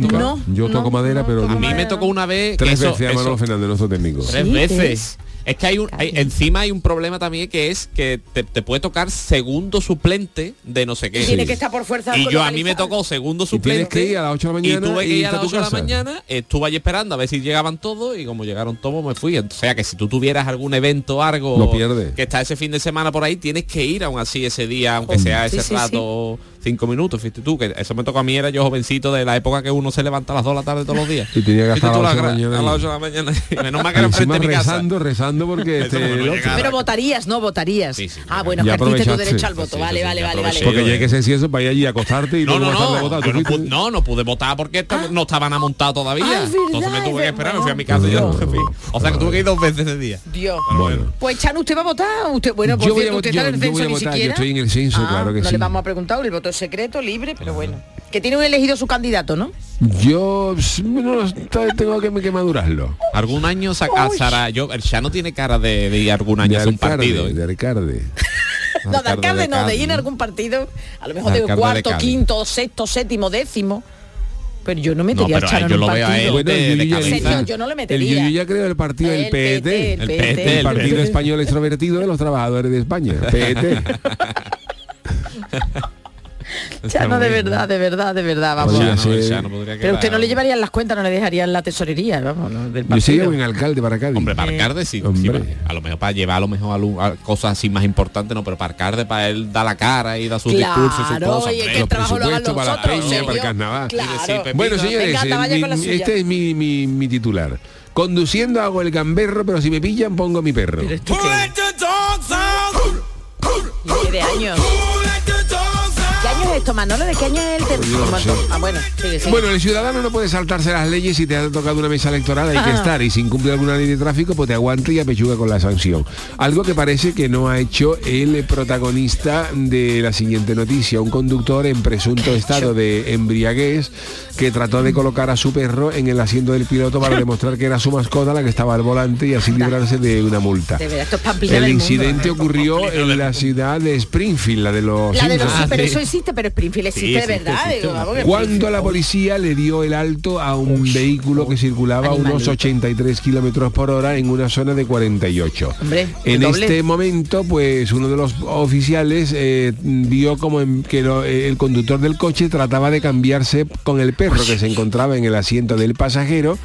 Yo no, toco madera, pero A mí me tocó una vez... que Tres veces a Manolo Fernández, nuestro técnico. Tres veces. Es que hay un, hay- encima hay un problema también que es que te, te puede tocar segundo suplente de no sé qué. Y tiene que estar por fuerza Y yo a mí me tocó segundo Y tienes suplente. que ir a las 8 de la mañana y tuve que ir a las tu 8 de la casa. mañana, estuve allí esperando a ver si llegaban todos y como llegaron todos me fui. O sea que si tú tuvieras algún evento o algo Lo pierdes. que está ese fin de semana por ahí, tienes que ir aún así ese día, aunque sea Sí, ese sí, rato, cinco minutos, fíjate tú, que eso me tocó a mí, era yo jovencito de la época que uno se levanta a las 2 de la tarde todos los días. Y tenía que estar a tú las 8 de la mañana a ahí. las 8 de la mañana. Menos mal que era enfrente de mi casa. rezando, rezando porque este, no. Pero votarías, ¿no? Votarías. Sí, sí, ah, bueno, Ya ejerciste tu aprovechaste. derecho al voto. Sí, vale, sí, vale, ya vale, vale. porque ya que se si eso para ir allí a acostarte y No, no, no, votar. yo no, no, no pude votar porque esta- no estaban amontados todavía. Ah, es Entonces me tuve que es esperar, me fui a mi casa y No. fui. O sea que tuve que ir dos veces ese día. Dios. Bueno. Pues Chano, ¿usted va a votar? Usted, bueno, por Yo a cierto, usted está en el yo- yo censo a ni votar, yo siquiera. estoy en el censo, Ah, claro que no sí. le vamos a preguntar, el voto secreto, libre, pero bueno. Que tiene un elegido su candidato, ¿no? Yo no, tengo que, que madurarlo. Algún año saca Sara, yo, el Chano tiene cara de, de ir algún año a De un alcalde, partido. ¿eh? de alcalde. No, de Alcalde alcalde de no, de ir en ¿no? algún partido, a lo mejor de de cuarto, quinto, sexto, séptimo, décimo. Pero yo no No, metería pero a yo en un lo veo a partido. él Bueno, de, el de Yuyu ya- En cabeza. serio, yo no le El metería. Yuyu ya creó el partido del El PET, PT, el PT, Partido PT. Español Extrovertido de los Trabajadores de España, PET. Chano, de verdad, de verdad, de verdad, vamos. Chano Pero usted no le llevaría las cuentas, no le dejaría en la tesorería, vamos, ¿no? del Yo sería partido. buen alcalde para Cádiz. Hombre, para alcalde sí, sí, Hombre. a lo mejor para llevar a lo mejor a, lu- a cosas así más importantes, no, pero para alcalde, para él da la cara y da sus Claro, discursos, sus cosas. y que el trabajo lo hagan para nosotros, la peña, para el carnaval. Claro. Sí, sí, Pepito. Bueno, señores, eh, mi- este es mi, mi- mi titular. Conduciendo hago el gamberro, pero si me pillan pongo mi perro. Pero esto qué- ¿Y qué de años? ¿Qué año es esto, Manolo? ¿De qué año es el tema? No. Ah, bueno, sigue, sigue. Bueno, el ciudadano no puede saltarse las leyes si te ha tocado una mesa electoral, hay que estar y si incumple alguna ley de tráfico, pues te aguanta y apechuga con la sanción. Algo que parece que no ha hecho el protagonista de la siguiente noticia, un conductor en presunto estado de embriaguez que trató de colocar a su perro en el asiento del piloto para demostrar que era su mascota la que estaba al volante y así librarse de una multa. De verdad, esto es El mundo, incidente ¿eh? ocurrió en la ciudad de Springfield, la de los La de los Simpsons. sí, pero sí. eso existe, pero Springfield existe Sí, de existe, verdad. existe digo, una vamos, que Cuando la policía le dio el alto a un vehículo que circulaba a unos Animalito. 83 kilómetros por hora en una zona de 48. Hombre, en doble. este momento, pues uno de los oficiales eh, vio como en- que lo- eh, el conductor del coche trataba de cambiarse con el perro que se encontraba en el asiento del pasajero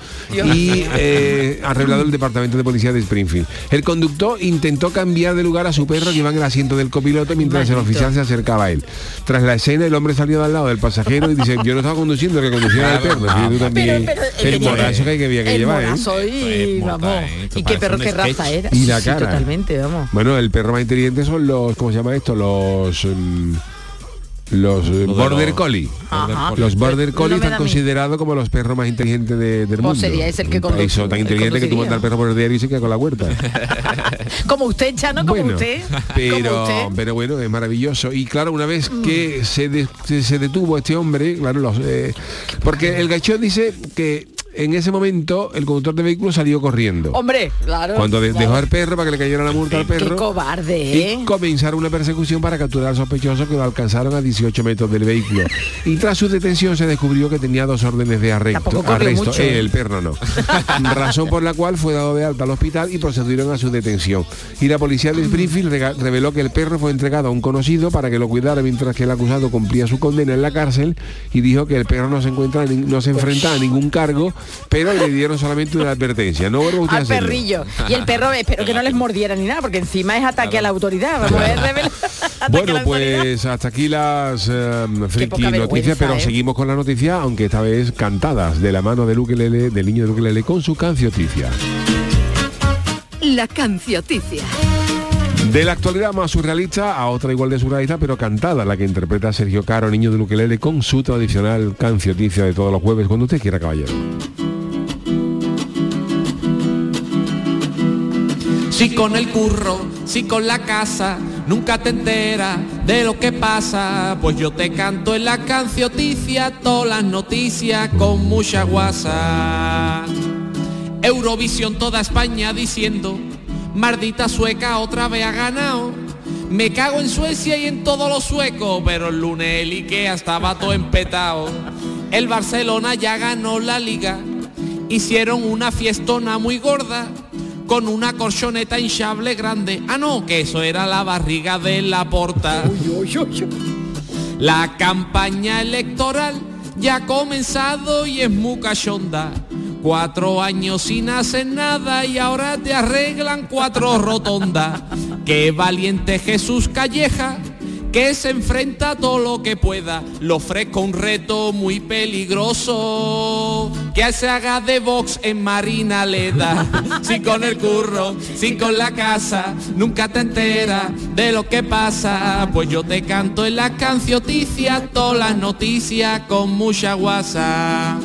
y eh, ha revelado el departamento de policía de Springfield. El conductor intentó cambiar de lugar a su perro que iba en el asiento del copiloto mientras el oficial se acercaba a él. Tras la escena, el hombre salió de al lado del pasajero y dice, yo no estaba conduciendo, el que conducía el perro. Claro, Sí, tú también- Pero, pero, el eh, morazo que, hay que había que llevar, ¿eh? y, vamos. ¿eh? ¿Y qué perro qué raza era? Y la cara. totalmente, vamos. Bueno, el perro más inteligente son los, ¿cómo se llama esto? Los... mm, los eh, de Border Collie. Ajá. Los Border No Collie me están considerados como los perros más inteligentes de- del Pues mundo. sería ese el que Un país conduce- tan el inteligente que tú conduciría. mandas al perro por el diario y se queda con la huerta. Como usted, Chano, como bueno, usted. como pero, usted. pero bueno, es maravilloso. Y claro, una vez que se, de- se, se detuvo este hombre, claro, los, eh, porque el gachón dice que en ese momento el conductor de vehículo salió corriendo. Hombre, claro. Cuando de- dejó al perro para que le cayera la multa al Qué perro. cobarde, Y ¿eh? comenzaron una persecución para capturar al sospechoso que lo alcanzaron a 18 metros del vehículo. Y tras su detención se descubrió que tenía dos órdenes de arresto. Arresto. mucho. Eh, el perro no. Razón por la cual fue dado de alta al hospital y procedieron a su detención. Y la policía de Springfield reveló que el perro fue entregado a un conocido para que lo cuidara mientras que el acusado cumplía su condena en la cárcel y dijo que el perro no se encuentra no se enfrenta a ningún cargo pero le dieron solamente una advertencia. No vuelva usted a Al hacerlo. perrillo. Y el perro, espero que no les mordiera ni nada, porque encima es ataque a la autoridad. Vamos a ver, Bueno, pues hasta aquí las eh, friki poca noticias, pero ¿eh? seguimos con la noticia, aunque esta vez cantadas de la mano del ukelele, del niño del ukelele con su cancioticia. La cancioticia. De la actualidad más surrealista a otra igual de surrealista, pero cantada, la que interpreta Sergio Caro, niño del ukelele, con su tradicional cancioticia de todos los jueves, cuando usted quiera, caballero. Si con el curro, si con la casa, nunca te enteras de lo que pasa, pues yo te canto en la cancioticia todas las noticias con mucha guasa. Eurovisión toda España diciendo, maldita sueca otra vez ha ganado. Me cago en Suecia y en todos los suecos, pero el lunes el Ikea estaba todo empetado. El Barcelona ya ganó la liga, hicieron una fiestona muy gorda con una colchoneta hinchable grande. Ah, no, que eso era la barriga de la porta. La campaña electoral ya ha comenzado y es muy cachonda. Cuatro años sin hacer nada y ahora te arreglan cuatro rotondas. Qué valiente Jesús Calleja que se enfrenta a todo lo que pueda. Le ofrezco un reto muy peligroso. Que se haga de box en Marina Leda. Si con el curro, si con la casa, nunca te enteras de lo que pasa. Pues yo te canto en la cancioticia todas las noticias con mucha guasa.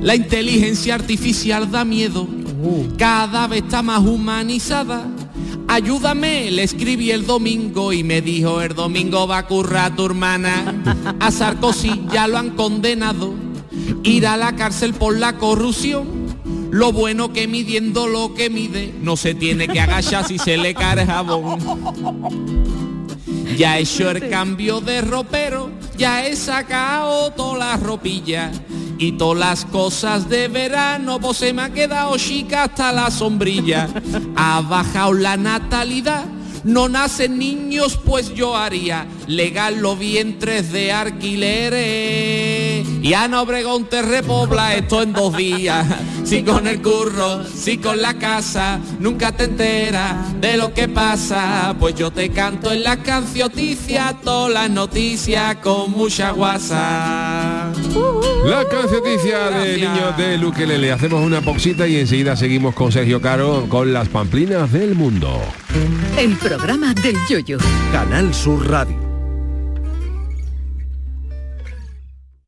La inteligencia artificial da miedo, cada vez está más humanizada. Ayúdame, le escribí el domingo y me dijo el domingo va a currar tu hermana. A Sarkozy ya lo han condenado, ir a la cárcel por la corrupción. Lo bueno que midiendo lo que mide, no se tiene que agachar si se le cae el jabón. Ya he hecho el cambio de ropero, ya he sacado todas las ropillas y todas las cosas de verano, pues se me ha quedado chica hasta la sombrilla. Ha bajado la natalidad, no nacen niños, pues yo haría legal los vientres de alquileres. Y Ana Obregón te repobla esto en dos días. Si con el curro, si con la casa, nunca te enteras de lo que pasa. Pues yo te canto en la cancioticia todas las noticias con mucha guasa. La cancioticia de Gracias. niño del ukelele. Hacemos una pausita y enseguida seguimos con Sergio Caro con las pamplinas del mundo. El programa del yoyo. Canal Sur Radio.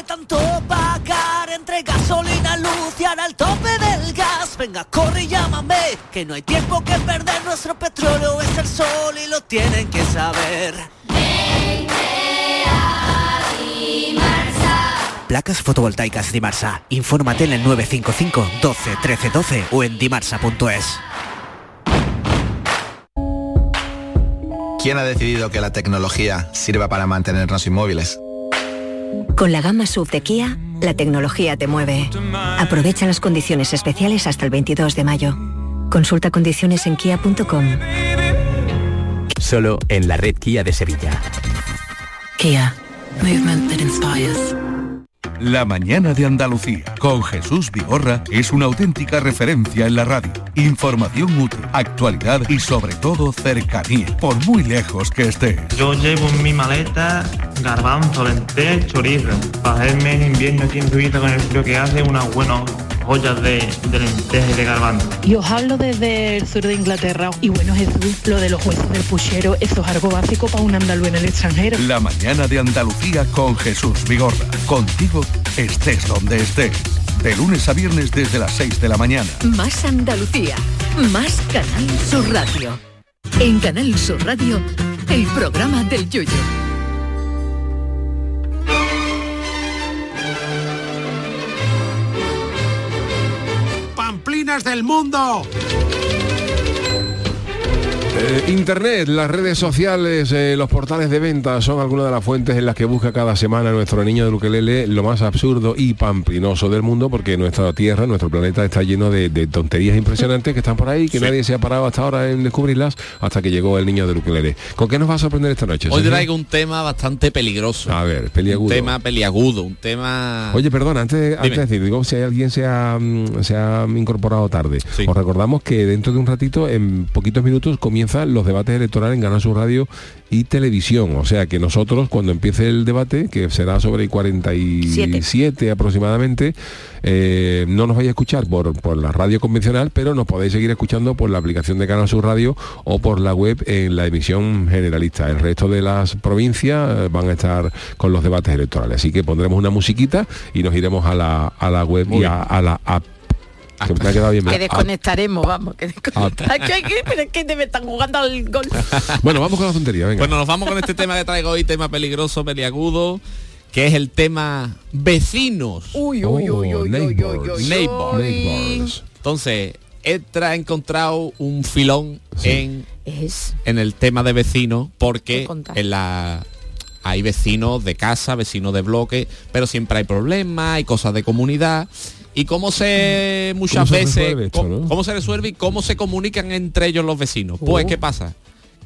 de tanto pagar entre gasolina, luz y ahora el tope del gas, venga, corre y llámame, que no hay tiempo que perder, nuestro petróleo es el sol y lo tienen que saber. Placas fotovoltaicas Dimarsa. Infórmate en el 955 12 13 12 o en dimarsa.es. ¿Quién ha decidido que la tecnología sirva para mantenernos inmóviles? Con la gama SUV de Kia, la tecnología te mueve. Aprovecha las condiciones especiales hasta el 22 de mayo. Consulta condiciones en kia.com. Solo en la red Kia de Sevilla. Kia. Movement that inspires. La mañana de Andalucía con Jesús Vigorra es una auténtica referencia en la radio. Información útil, actualidad y sobre todo cercanía, por muy lejos que estés. Yo llevo en mi maleta garbanzo, lentejas, chorizo. Para hacerme en invierno aquí en Suiza con el frío que hace unas buenas ollas de, de lentejas y de garbanzo. Y os hablo desde el sur de Inglaterra. Y bueno, Jesús, lo de los huesos del puchero, eso es algo básico para un andaluz en el extranjero. La mañana de Andalucía con Jesús Vigorra. Contigo estés donde estés. De lunes a viernes desde las 6 de la mañana. Más Andalucía. Más Canal Sur Radio. En Canal Sur Radio, el programa del yoyo. Del mundo. Eh, Internet, las redes sociales, eh, los portales de venta son algunas de las fuentes en las que busca cada semana nuestro niño de Ukelele lo más absurdo y pamplinoso del mundo porque nuestra Tierra, nuestro planeta está lleno de, de tonterías impresionantes que están por ahí, que nadie se ha parado hasta ahora en descubrirlas hasta que llegó el niño del Ukelele. ¿Con qué nos va a sorprender esta noche? Hoy traigo un tema bastante peligroso. A ver, peliagudo. Un tema peliagudo, un tema... Oye, perdona, antes, de- antes de decir, digo, si hay alguien se ha, mm, se ha incorporado tarde, os recordamos que dentro de un ratito, en poquitos minutos, comienzan los debates electorales en Ganar su Radio y televisión. O sea que nosotros, cuando empiece el debate, que será sobre el 47 aproximadamente, eh, no nos vais a escuchar por, por la radio convencional, pero nos podéis seguir escuchando por la aplicación de Canal Sur Radio o por la web en la emisión generalista. El resto de las provincias eh, van a estar con los debates electorales. Así que pondremos una musiquita y nos iremos a la, a la web Muy y a la app. Que me ha quedado bien. Que Ah, desconectaremos, vamos, que desconectaremos. Ay, que- pero es que te me están jugando al gol. Bueno, vamos con la tontería, venga. Bueno, nos vamos con este tema que traigo hoy, tema peligroso, peliagudo, que es el tema vecinos. Uy, uy, uy, uy, uy, uy, uy, uy. Neighbors. Neighbors. Entonces, Etra ha encontrado un filón en, Es. en el tema de vecinos porque en la hay vecinos de casa, vecinos de bloque, pero siempre hay problemas, hay cosas de comunidad. Y cómo se muchas veces esto, no? cómo se resuelve y cómo se comunican entre ellos los vecinos. Pues Oh. qué pasa?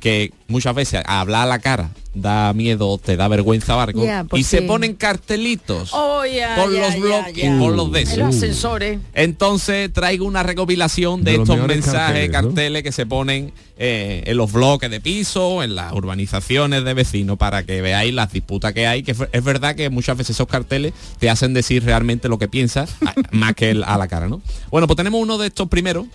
Que muchas veces hablar a la cara da miedo, te da vergüenza barco pues y se ponen cartelitos Oh, ya, por los bloques, por los de esos. los ascensores. Entonces traigo una recopilación de, De estos mensajes, carteles, ¿no? carteles que se ponen eh, en los bloques de piso, en las urbanizaciones de vecinos, para que veáis las disputas que hay, que es verdad que muchas veces esos carteles te hacen decir realmente lo que piensas, más que el- a la cara, ¿no? Bueno, pues tenemos uno de estos primeros.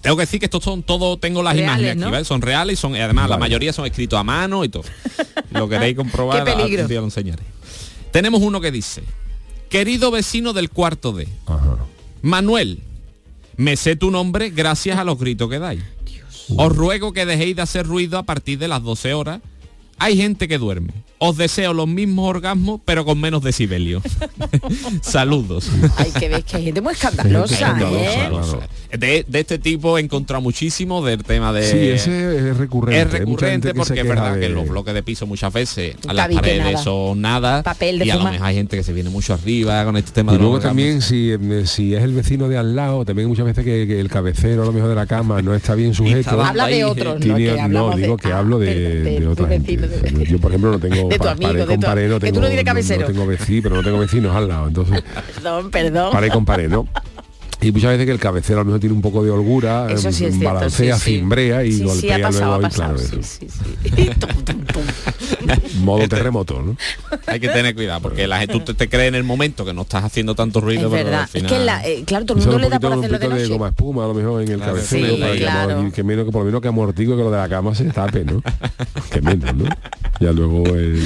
Tengo que decir que estos son todos, tengo las Reales, imágenes aquí, ¿no? ¿vale? Son reales y son, y además la mayoría son escritos a mano y todo. Lo queréis comprobar, Qué peligro. día lo enseñaré. Tenemos uno que dice, querido vecino del cuarto D, Manuel, me sé tu nombre gracias a los gritos que dais. Os ruego que dejéis de hacer ruido a partir de las 12 horas. Hay gente que duerme. Os deseo los mismos orgasmos, pero con menos decibelio. Saludos. Hay que ver que hay gente muy escandalosa, ¿eh? De, de este tipo he encontrado muchísimo del tema de... Sí, ese es recurrente. Es recurrente porque es verdad de- que en los bloques de piso muchas veces a las paredes nada. son nada Papel de y a lo fumar. mejor hay gente que se viene mucho arriba con este tema Y de los luego también si, eh, si es el vecino de al lado, también muchas veces que, que el cabecero a lo mejor de la cama no está bien sujeto. Habla de otros, ¿no? Que hablamos digo de- que ah, hablo de, de- de de otra tu gente. vecino, Yo, por ejemplo, no tengo De tu amigo, pared de con tu- pared, no que tengo, tú no tienes cabecero. No, tengo vecinos, pero no tengo vecinos al lado. Entonces, Perdón, perdón. pared con pared, ¿no? Y muchas veces que el cabecero a lo mejor tiene un poco de holgura, Eso sí es cierto, balancea, sí, sí. cimbrea y Sí, sí, golpea ha pasado, luego ha y claro, pasado, eso. sí, sí, sí. modo terremoto, ¿no? Hay que tener cuidado porque la gente tú te, te crees en el momento que no estás haciendo tanto ruido, Es pero verdad. al final... Es que la, eh, claro, todo el mundo un le da por hacerlo de poquito de noche. goma espuma a lo mejor en el Claro, cabecero sí, para que, claro. amor- que menos que por lo menos que amortigue que lo de la cama se tape, ¿no? que menos, ¿no? Ya luego el,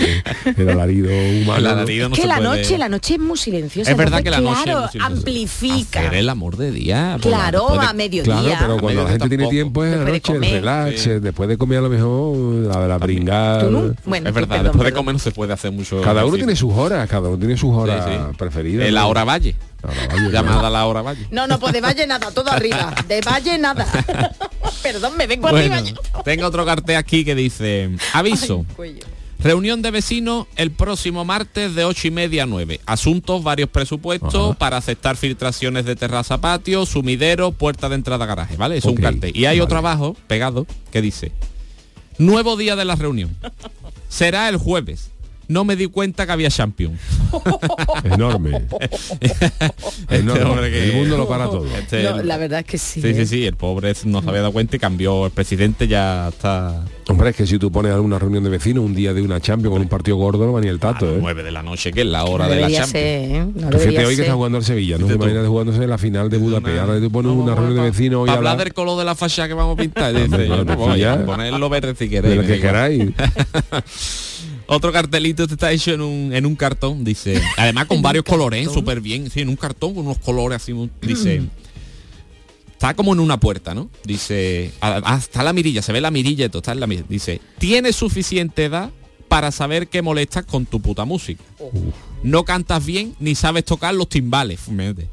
el alarido humano. El no que se la puede- noche, la noche es muy silenciosa. Es verdad entonces, que la noche es claro, muy amplifica. Hacer el amor de día. la- Claro, de- a mediodía. Claro, pero cuando la gente tiene tiempo es la Después de noche, el comer. relax, Sí. eh, después de comer a lo mejor la de la no- Bueno, es verdad, perdón, después de perdón. comer no se puede hacer mucho. Cada uno tiene sus horas, cada uno tiene sus horas Sí, sí. preferidas. Eh, la ¿no? hora valle. Llamada claro. la hora valle. No, no, pues de valle nada, todo arriba. De valle nada. Perdón, me vengo Bueno, arriba. yo. tengo otro cartel aquí que dice aviso. Ay. Reunión de vecinos el próximo martes de 8 y media a 9. Asuntos, varios presupuestos Ajá. para aceptar filtraciones de terraza patio, sumidero, puerta de entrada a garaje, ¿vale? Es un cartel. Y hay vale. otro abajo, pegado, que dice, nuevo día de la reunión. Será el jueves. No me di cuenta que había champion. Enorme. Este Enorme. que- El mundo lo para todo. Este- No, la verdad es que sí. Sí, ¿eh? sí, sí, el pobre no se había dado cuenta y cambió el presidente, ya está Hombre, es que si tú pones alguna reunión de vecinos un día de una Champions con un partido gordo, no va ni el a tato, las ¿eh? 9 de la noche, que es la hora No de la ser, ¿eh? No Que fíjate debería hoy que ser. está jugando el Sevilla. Imagínate jugándose la final de Budapest. Ahora tú pones una reunión de vecinos hoy a hablar la- del color de la facha que vamos a pintar. Dice, pues, pues ponerlo verde si de queréis. lo que queráis. Otro cartelito este está hecho en un, en un cartón, dice. Además con ¿En un varios colores, cartón? súper bien. Sí, en un cartón con unos colores así. Dice. Está como en una puerta, ¿no? Dice. ah, está la mirilla, se ve la mirilla y todo, está en la mirilla. Dice, tienes suficiente edad para saber que molestas con tu puta música. no cantas bien ni sabes tocar los timbales.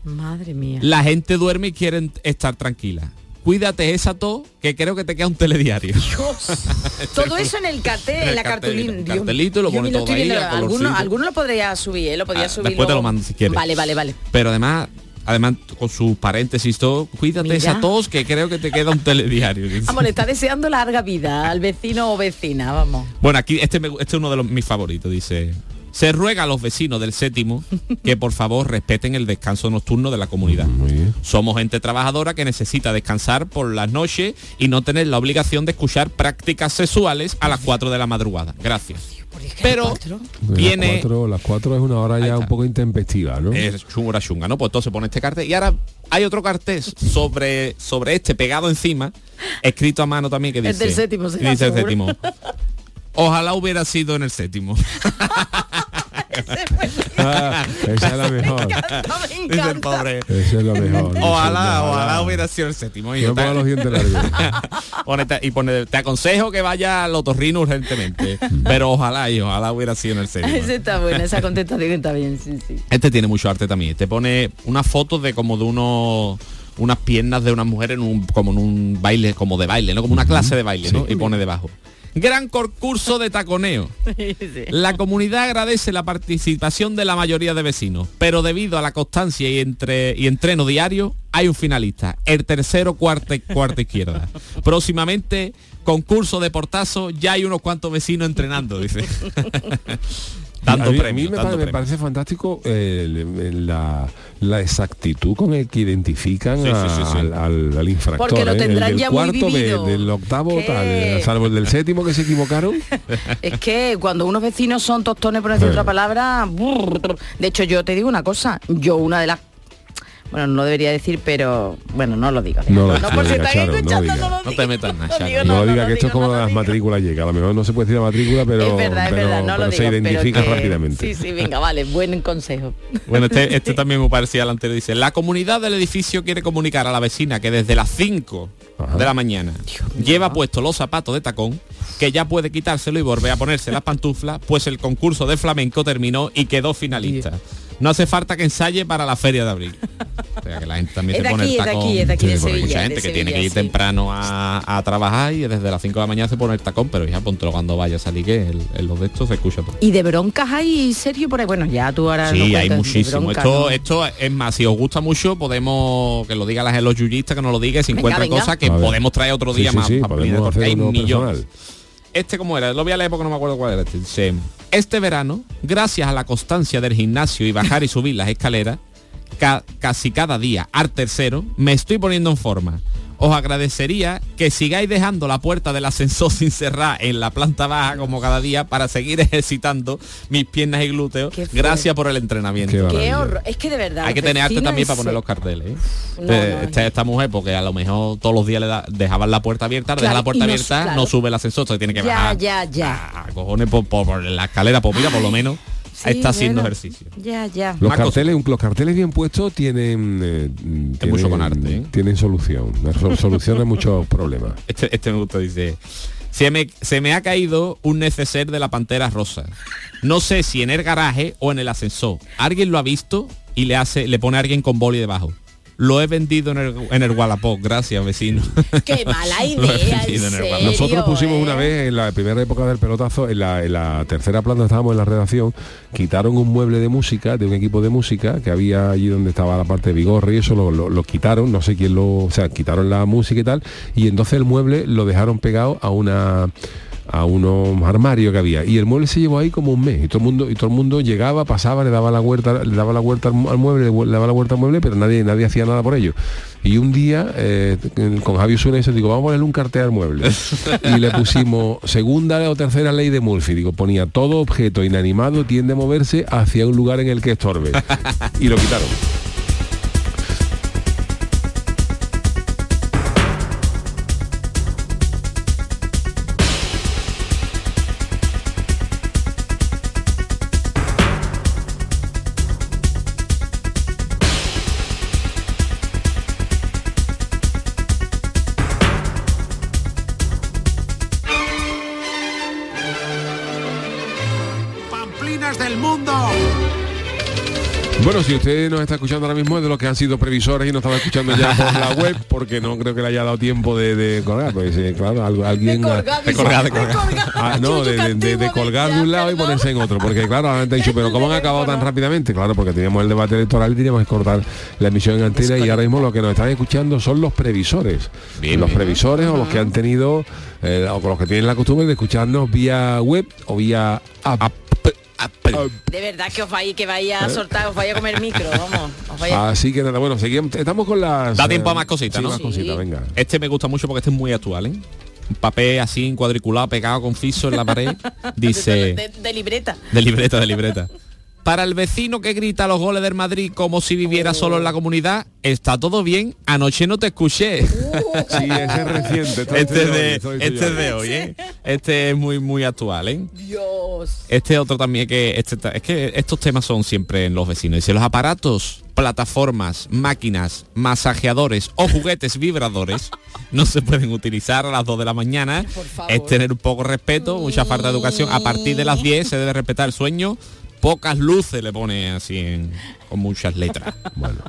Madre mía. La gente duerme y quieren estar tranquila. Cuídate esa tos, que creo que te queda un telediario. Todo eso en el cartel, en, la cartulina. cartelito lo pone todo ahí, viendo. alguno, alguno lo podría subir, ¿eh? Lo podría Ah, subir. después te lo mando si quieres. Vale, vale, vale. Pero además, además con sus paréntesis todo, cuídate Mira. esa tos que creo que te queda un telediario. Vamos, le está deseando larga vida al vecino o vecina, vamos. Bueno, aquí este, me- este es uno de los, mis favoritos, dice. Se ruega a los vecinos del séptimo que por favor respeten el descanso nocturno de la comunidad. Somos gente trabajadora que necesita descansar por las noches y no tener la obligación de escuchar prácticas sexuales a las 4 de la madrugada. Gracias. Pero viene... Las cuatro, las cuatro es una hora ya un poco intempestiva, ¿no? Es chunga chunga, ¿no? Pues entonces pone este cartel. Y ahora hay otro cartel sobre, sobre este pegado encima, escrito a mano también que Es dice. del séptimo, será, dice el séptimo. Ojalá hubiera sido en el séptimo. Ah, esa es la mejor. Dice el pobre. Esa es la mejor. Ojalá, ojalá hubiera sido el séptimo. Y, No ponga los dientes largos. Pone esta- y pone, te aconsejo que vaya al otorrino urgentemente. pero ojalá, y ojalá hubiera sido en el séptimo. Esa está buena, esa contestación está bien, sí, sí. Este tiene mucho arte también. Te pone una foto de como de unos unas piernas de una mujer en un como en un baile como de baile, ¿no? Como una clase de baile, ¿no? Y pone debajo. Gran concurso de taconeo. La comunidad agradece la participación de la mayoría de vecinos, pero debido a la constancia y, entre, y entreno diario, hay un finalista, el tercero cuarta, cuarta izquierda. Próximamente, concurso de portazo, ya hay unos cuantos vecinos entrenando, dice. Tanto a mí, a premio, mí me, parece fantástico eh, la, la exactitud con el que identifican Sí, sí, a- sí, sí. Al, al- al infractor. Porque lo ¿eh? El tendrán del ya muy cuarto, de- del octavo, ¿Qué? tal, eh, salvo el del séptimo que se equivocaron. Es que cuando unos vecinos son tostones, por decir Eh. otra palabra, de hecho yo te digo una cosa, yo una de las bueno, no debería decir, pero bueno, no lo digo. No lo no, no por si diga, están Charo, no escuchando, diga. no lo No te metas nada, No, no, no diga lo que esto es como no lo las matrículas llega. A lo mejor no se puede decir la matrícula, pero, es verdad, es pero- verdad, no lo digo. se pero identifica que- rápidamente. Sí, sí, venga, vale, buen consejo. Bueno, este, este también me parecía al anterior. Dice, la comunidad del edificio quiere comunicar a la vecina que desde las 5 de la mañana lleva puesto los zapatos de tacón, que ya puede quitárselo y volver a ponerse las pantuflas, pues el concurso de flamenco terminó y quedó finalista. No hace falta que ensaye para la feria de abril. O sea, que la gente también Es se pone aquí, el es de tacón. aquí, es de aquí de Sí, porque hay Sevilla, mucha gente de que tiene que ir sí. temprano a, a trabajar y desde las 5 de la mañana se pone el tacón, pero ya ponte cuando vaya a salir que el, el- los de estos se escucha todo. Y de broncas hay Sergio por ahí. Bueno, ya tú ahora Sí, hay muchísimo. Esto, ¿no? esto es más, si os gusta mucho, podemos que lo digan las- los yuyistas, que nos lo digan, si Venga, venga. cosas que podemos traer otro día sí, más. sí, podemos hacer hay millones. personal. Este como era, lo vi a la época, no me acuerdo cuál era este. Este verano, gracias a la constancia del gimnasio y bajar y subir las escaleras, ca- casi cada día, al tercero, me estoy poniendo en forma. Os agradecería que sigáis dejando la puerta del ascensor sin cerrar en la planta baja como cada día para seguir ejercitando mis piernas y glúteos. Gracias por el entrenamiento. Qué horror. Es que de verdad. Hay que tener arte también para poner los carteles. ¿eh? No, Eh, no, esta, esta mujer, porque a lo mejor todos los días le da- dejaban la puerta abierta, Claro, deja la puerta no- abierta, claro. no sube el ascensor, se tiene que Ya, bajar. ya, ya. A cojones por, por- por la escalera, pues mira, por lo menos Sí, está haciendo bueno. ejercicio. Ya, ya. Los carteles, los carteles bien puestos tienen, eh, tienen, mucho con arte, ¿eh? tienen solución. Solucionan muchos problemas. Este, este me gusta, dice. Se me, se me ha caído un neceser de la pantera rosa. No sé si en el garaje o en el ascensor. Alguien lo ha visto y le hace, le pone a alguien con boli debajo. Lo he vendido en el, en el Wallapop, gracias vecino. Qué mala Lo he idea, en serio. Nosotros pusimos ¿eh? una vez en la primera época del pelotazo, en la, en la tercera planta estábamos en la redacción, quitaron un mueble de música, de un equipo de música que había allí donde estaba la parte de Vigorri y eso lo, lo- lo quitaron, no sé quién lo, o sea, quitaron la música y tal, y entonces el mueble lo dejaron pegado a una a unos armarios que había. Y el mueble se llevó ahí como un mes. Y todo el mundo y todo el mundo llegaba pasaba le daba la vuelta le daba la vuelta al, mu- al mueble le daba la vuelta al mueble pero nadie nadie hacía nada por ello. Y un día eh, con Javi Osuna eso digo vamos a ponerle un cartel al mueble y le pusimos segunda o tercera ley de Murphy. Digo ponía todo objeto inanimado tiende a moverse hacia un lugar en el que estorbe. Y lo quitaron del mundo. Bueno, si usted nos está escuchando ahora mismo es de los que han sido previsores y nos estaba escuchando ya por la web, porque no creo que le haya dado tiempo de, de colgar, pues sí, claro, algo- alguien... De colgar, de colgar. Ah, no, de, de- de- de colgar de un lado y ponerse en otro, porque claro, ahora te he dicho, pero ¿cómo han acabado tan rápidamente? Claro, porque teníamos el debate electoral y teníamos que cortar la emisión en antena y ahora mismo lo que nos están escuchando son los previsores. Bien, los bien. previsores o los que han tenido, eh, o los que tienen la costumbre de escucharnos vía web o vía app. De verdad que os vais, que vais a soltar, os vais a comer micro, vamos. Os vais a- Así que nada, bueno, seguimos, estamos con las... Da tiempo a eh, más cositas, sí, ¿no? más cositas, venga. Este me gusta mucho porque este es muy actual, ¿eh? Un papel así en cuadriculado pegado con fiso en la pared. Dice de, de libreta. de libreta, de libreta. Para el vecino que grita los goles del Madrid como si viviera solo en la comunidad, está todo bien. Anoche no te escuché. Sí, ese es reciente. Este hoy, este yo. es de hoy, ¿eh? Este es muy muy actual, ¿eh? Dios. Este otro también que este es que estos temas son siempre en los vecinos. Dice los aparatos, plataformas, máquinas, masajeadores o juguetes vibradores no se pueden utilizar a las 2 de la mañana. Es tener un poco respeto, mucha falta de educación. A partir de las 10 se debe respetar el sueño. Pocas luces le pone así en- con muchas letras. Bueno.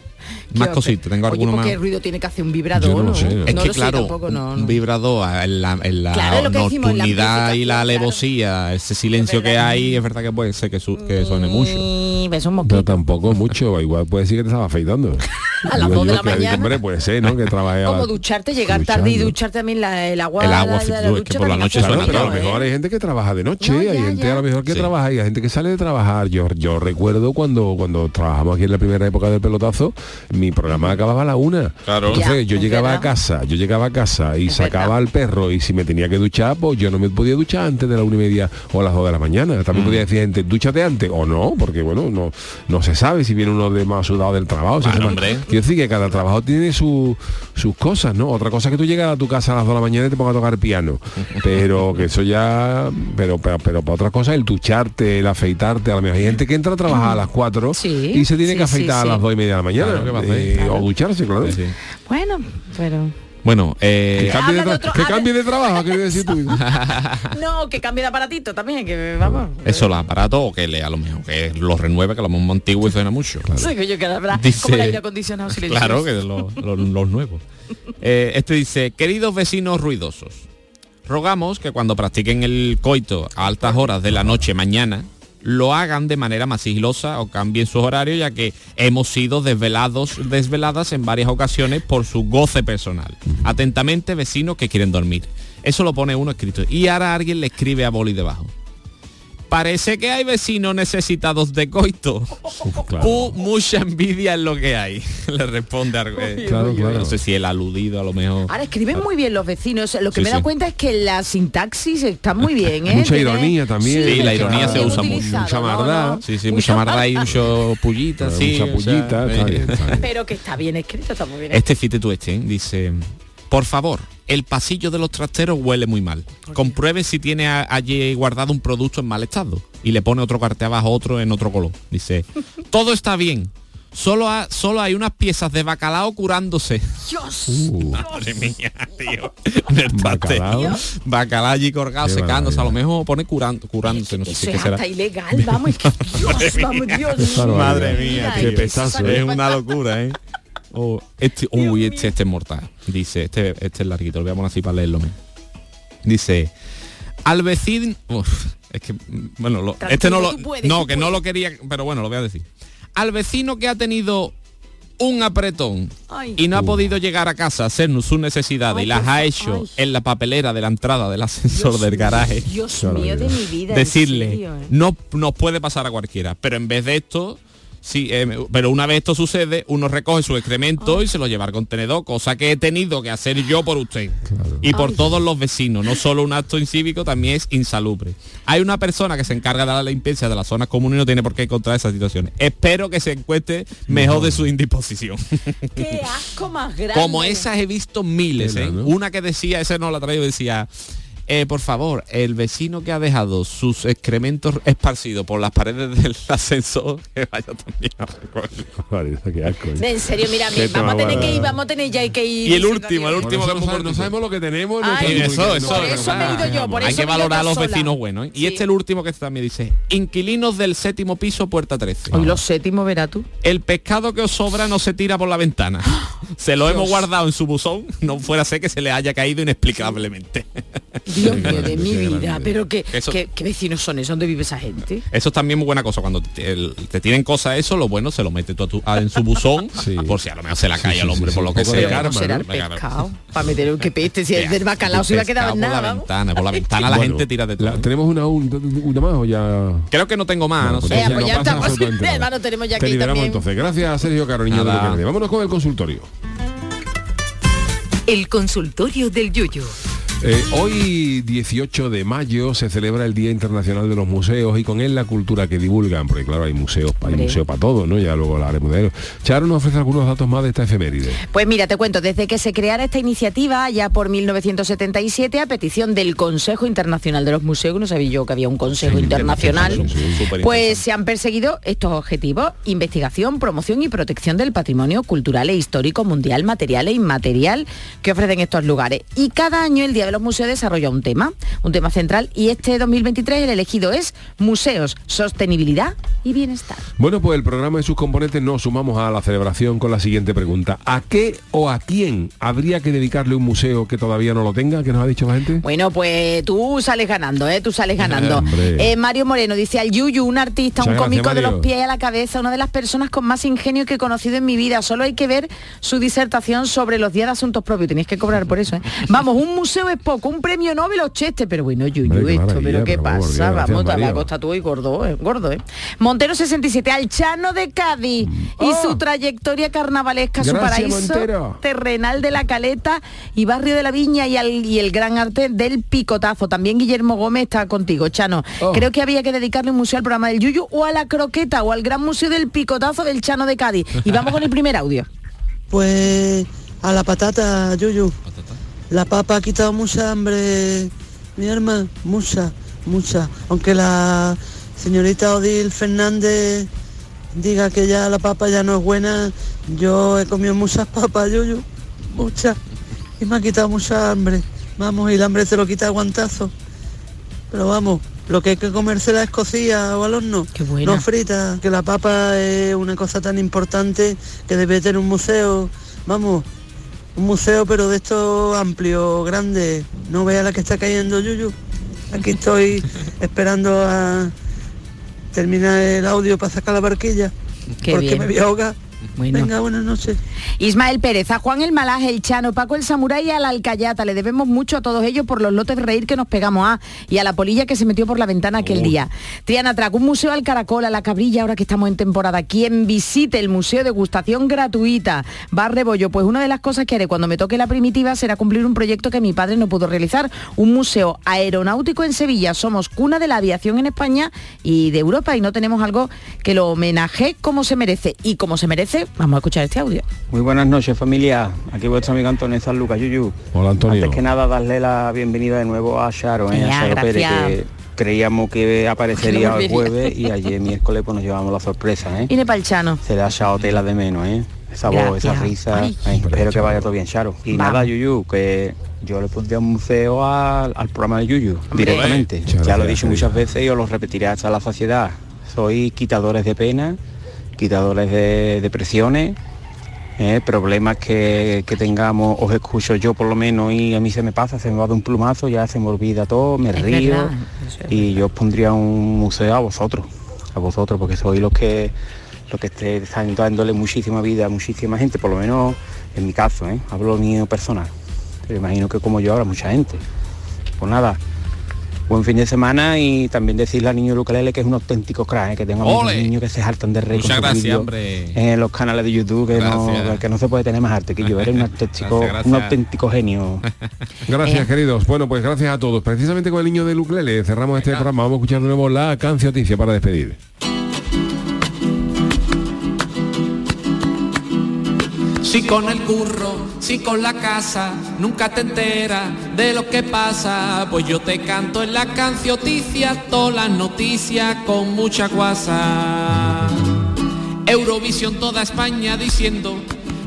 Más Qué cositas, tengo Oye, alguno ¿por más. ¿qué ruido tiene que hacer un vibrador? Yo no no, sé. Es No que lo sé claro, tampoco, no, un no. vibrador en la, en la Claro, es lo que decimos, en la nocturnidad y la alevosía, ese silencio que hay, es verdad que puede ser que, su- que suene mucho. Y ves un Pero tampoco mucho, igual puede decir que te estaba afeitando. A las Digo dos de yo la que, mañana. Hombre, puede ser, ¿no? Que trabaje a Como ducharte, llegar tarde y ducharte también la- el agua. El agua la ducha que por la noche suena, pero a lo mejor ¿eh? hay gente que trabaja de noche, hay gente a lo mejor que trabaja y hay gente que sale de trabajar. Yo, yo recuerdo cuando, cuando trabajamos aquí en la primera época del pelotazo, mi programa acababa a la una. Claro. Entonces Ya, yo llegaba verdad. a casa, yo llegaba a casa y sacaba al perro y si me tenía que duchar, pues yo no me podía duchar antes de la una y media o a las dos de la mañana. Mm. También podía decir gente, dúchate antes o no, porque bueno, no, no se sabe si viene uno de más sudado del trabajo. Bueno, hombre. Quiero decir que cada trabajo tiene su- sus cosas, ¿no? Otra cosa es que tú llegas a tu casa a las 2 de la mañana y te pongas a tocar piano. Pero que eso ya. Pero, pero, pero para otra cosa, el ducharte, el afeitarte, a lo mejor hay gente que entra a trabajar a las 4 y se tiene sí, que afeitar sí, a las. 2 y media de la mañana. Claro, ¿qué va a hacer? eh, Claro. O ducharse, claro. Bueno, pero. Bueno, eh, Que cambie, de, Habla de tra- otro- que habla- cambie de trabajo, quiero decir tú. No, que cambie de aparatito también, que vamos. eso los aparatos o que le a lo mejor que los renueve, que lo mismo antiguo y suena mucho. Sí, que yo que habrá Dice- como el aire acondicionado silencioso. Claro, que los nuevos. Eh, este dice, queridos vecinos ruidosos, rogamos que cuando practiquen el coito a altas horas de la noche mañana, lo hagan de manera más sigilosa o cambien sus horarios, ya que hemos sido desvelados, desveladas en varias ocasiones por su goce personal. Atentamente, vecinos que quieren dormir. Eso lo pone uno escrito. Y ahora alguien le escribe a boli debajo. Parece que hay vecinos necesitados de coito. Pu, mucha envidia en lo que hay. Le responde a- eh, Claro, claro. No sé si el aludido a lo mejor. Ahora escriben muy bien los vecinos. Lo que Sí, me he dado cuenta es que la sintaxis está muy bien, ¿eh? Mucha ironía también. Sí, la ironía se usa mucho. Mucha no, maldad. no. Sí, sí, mucha marra y mucho pullita, Claro, sí. mucha o sea, pullita, está bien, está bien. Pero que está bien escrito, está muy bien. Este fíjate tú este, ¿eh? dice, por favor, el pasillo de los trasteros huele muy mal. Compruebe si tiene a- allí guardado un producto en mal estado. Y le pone otro cartel abajo, otro en otro color. Dice, todo está bien. Solo, ha- solo hay unas piezas de bacalao curándose. Dios. Madre mía, tío. Bacalao. Bacalao allí colgado, Qué secándose. A lo mejor pone curando, curándose, no sé Eso si qué es será. hasta ilegal, vamos, Dios, vamos, Dios. Madre mía, Qué pesazo, Es una locura, ¿eh? Oh, este, uy, este, este es mortal. Dice, este, este es larguito, lo voy a poner así para leerlo. Dice, al vecino... uf, es que, bueno, lo- este no lo... puedes, no, que no lo quería, pero bueno, lo voy a decir. Al vecino que ha tenido un apretón Ay. y no ha podido llegar a casa a hacer sus necesidades Ay, y las ha hecho ay. en la papelera de la entrada del ascensor del garaje Dios mío de mi vida. decirle serio, ¿eh? no nos puede pasar a cualquiera pero en vez de esto sí eh, pero una vez esto sucede uno recoge su excremento y se lo lleva al contenedor cosa que he tenido que hacer yo por usted y por Ay. todos los vecinos. No solo un acto incívico también es insalubre. Hay una persona que se encarga de la limpieza de las zonas comunes y no tiene por qué encontrar esas situaciones espero que se encuentre mejor de su indisposición. Qué asco más grande. como esas he visto miles, ¿eh? Una que decía, ese no la traigo, decía, eh, por favor, el vecino que ha dejado sus excrementos esparcidos por las paredes del ascensor, que vaya también a asco, ¿eh? En serio, mira, vamos a tener que ir, bueno. vamos a tener ya que ir. Y el último, el último que no cortito. sabemos lo que tenemos. no Ay, eso, eso, Por eso me he ido yo, por Hay eso que valorar a los sola. vecinos buenos. ¿eh? Y Sí. este es el último que también dice, inquilinos del séptimo piso, puerta 13. Hoy los séptimos, verás tú. El pescado que os sobra no se tira por la ventana. Se lo hemos guardado en su buzón, no fuera a ser que se le haya caído inexplicablemente. Dios mío, de mi vida, pero qué, Eso- qué, qué vecinos son esos, ¿dónde vive esa gente? Eso es también muy buena cosa. Cuando te, el- te tienen cosas eso, lo bueno se lo mete tú a tu- a- en su buzón, por si a lo mejor se la cae al hombre por lo que sea. karma, ¿Cómo será el Venga, pescado? Para meter un que peste, si el del bacalao se iba a quedar en por nada. la ventana, por la ventana la gente tira de todo. ¿Tenemos una, un- una más o ya...? Creo que no tengo más, no, pues sé. Pues ya pasa estamos, absolutamente nada. hermano, tenemos ya liberamos también. entonces. Gracias, Sergio Caro, niño de Nada. Luquelele. Vámonos con el consultorio. El consultorio del Yuyu. Eh, hoy, 18 de mayo, se celebra el Día Internacional de los Museos y con él la cultura que divulgan, porque claro, hay museos, hay Hombre. museo para todo, ¿no? Ya luego hablaremos de ello. Charo nos ofrece algunos datos más de esta efeméride. Pues mira, te cuento, desde que se creara esta iniciativa, ya por 1977, a petición del Consejo Internacional de los Museos, no sabía yo que había un Consejo Internacional, pues se han perseguido estos objetivos, investigación, promoción y protección del patrimonio cultural e histórico mundial, material e inmaterial que ofrecen estos lugares. Y cada año el Día de los Museos desarrolla un tema, un tema central, y este 2023 el elegido es Museos, Sostenibilidad y Bienestar. Bueno, pues el programa y sus componentes nos sumamos a la celebración con la siguiente pregunta. ¿A qué o a quién habría que dedicarle un museo que todavía no lo tenga? ¿Qué nos ha dicho la gente? Bueno, pues tú sales ganando, ¿eh? Tú sales ganando. Hombre. Eh, Mario Moreno dice al Yuyu, un artista, un cómico gracias, de los pies a la cabeza, una de las personas con más ingenio que he conocido en mi vida. Solo hay que ver su disertación sobre los días de asuntos propios. Tenéis que cobrar por eso, ¿eh? Vamos, un museo es poco, un premio Nobel o cheste, pero bueno, Yuyu, Hombre, esto, pero qué pero vamos, pasa, vamos, te va a Mario. costar tú y gordo, ¿eh? gordo, ¿eh? Montero 67, al Chano de Cádiz y su trayectoria carnavalesca, su Oh. Paraíso Montero. terrenal de la Caleta y Barrio de la Viña y, al- y el gran arte del picotazo. También Guillermo Gómez está contigo, Chano. Oh. Creo que había que dedicarle un museo al programa del Yuyu o a la croqueta o al gran museo del picotazo del Chano de Cádiz. Y vamos con el primer audio. Pues a la patata, Yuyu. La papa ha quitado mucha hambre, mi hermano, mucha, mucha. Aunque la señorita Odil Fernández diga que ya la papa ya no es buena, yo he comido muchas papas, Yuyu, muchas. Y me ha quitado mucha hambre. Vamos, y el hambre te lo quita el guantazo. Pero vamos, lo que hay que comérsela es cocida o al horno, no frita, que la papa es una cosa tan importante que debe tener un museo. Vamos, un museo pero de estos amplios, grandes. No vea la que está cayendo Yuyu. Aquí estoy esperando a terminar el audio para sacar la barquilla. Qué porque bien. me voy a ahogar. Bueno. Venga, buenas noches. Ismael Pérez, a Juan el Malaje, el Chano, Paco el Samurái y a la Alcayata. Le debemos mucho a todos ellos por los lotes de reír que nos pegamos a y a la polilla que se metió por la ventana aquel día. Triana Track, un museo al caracol, a la cabrilla, ahora que estamos en temporada. Quien visite el museo de gustación gratuita, Bar Rebollo, pues una de las cosas que haré cuando me toque la primitiva será cumplir un proyecto que mi padre no pudo realizar, un museo aeronáutico en Sevilla. Somos cuna de la aviación en España y de Europa y no tenemos algo que lo homenaje como se merece. Y como se merece, vamos a escuchar este audio. Muy buenas noches familia, aquí vuestro amigo Antonio San Lucas, Yuyu. Hola Antonio. Antes que nada darle la bienvenida de nuevo a Sharon, ¿eh? A Sharon Pérez, gracias. que creíamos que aparecería no el jueves y ayer miércoles pues nos llevamos la sorpresa, ¿eh? Viene para el Chano. Se le ha echado tela de menos, ¿eh? Esa voz, esa risa. Ay. Ay, espero que vaya todo bien, Charo. Y Vamos. nada, Yuyu, que yo le pondría un museo al, al programa de Yuyu Hombre. directamente. Ya lo he dicho muchas veces y os lo repetiré hasta la saciedad. Soy quitadores de pena, quitadores de depresiones, eh, problemas que, que tengamos, os escucho yo por lo menos y a mí se me pasa, se me va de un plumazo, ya se me olvida todo, me Es río verdad, eso es y yo os pondría un museo a vosotros, a vosotros, porque sois los que los que esté- están dándole muchísima vida a muchísima gente, por lo menos en mi caso, ¿eh? hablo mío personal. Pero imagino que como yo habrá mucha gente. Pues nada, buen fin de semana y también decirle al niño Lucarele que es un auténtico crack, ¿eh? que tengo niños que se hartan de reír Muchas gracias, hombre. en los canales de YouTube, que no, que no se puede tener más arte que yo, eres un auténtico, Gracias, gracias. un auténtico genio. Gracias, queridos. Bueno, pues gracias a todos. Precisamente con el niño de Luclele cerramos este programa. Vamos a escuchar de nuevo la cancioticia para despedir. Si con el curro, si con la casa, nunca te enteras de lo que pasa, pues yo te canto en la cancioticia todas las noticias con mucha guasa. Eurovisión toda España diciendo,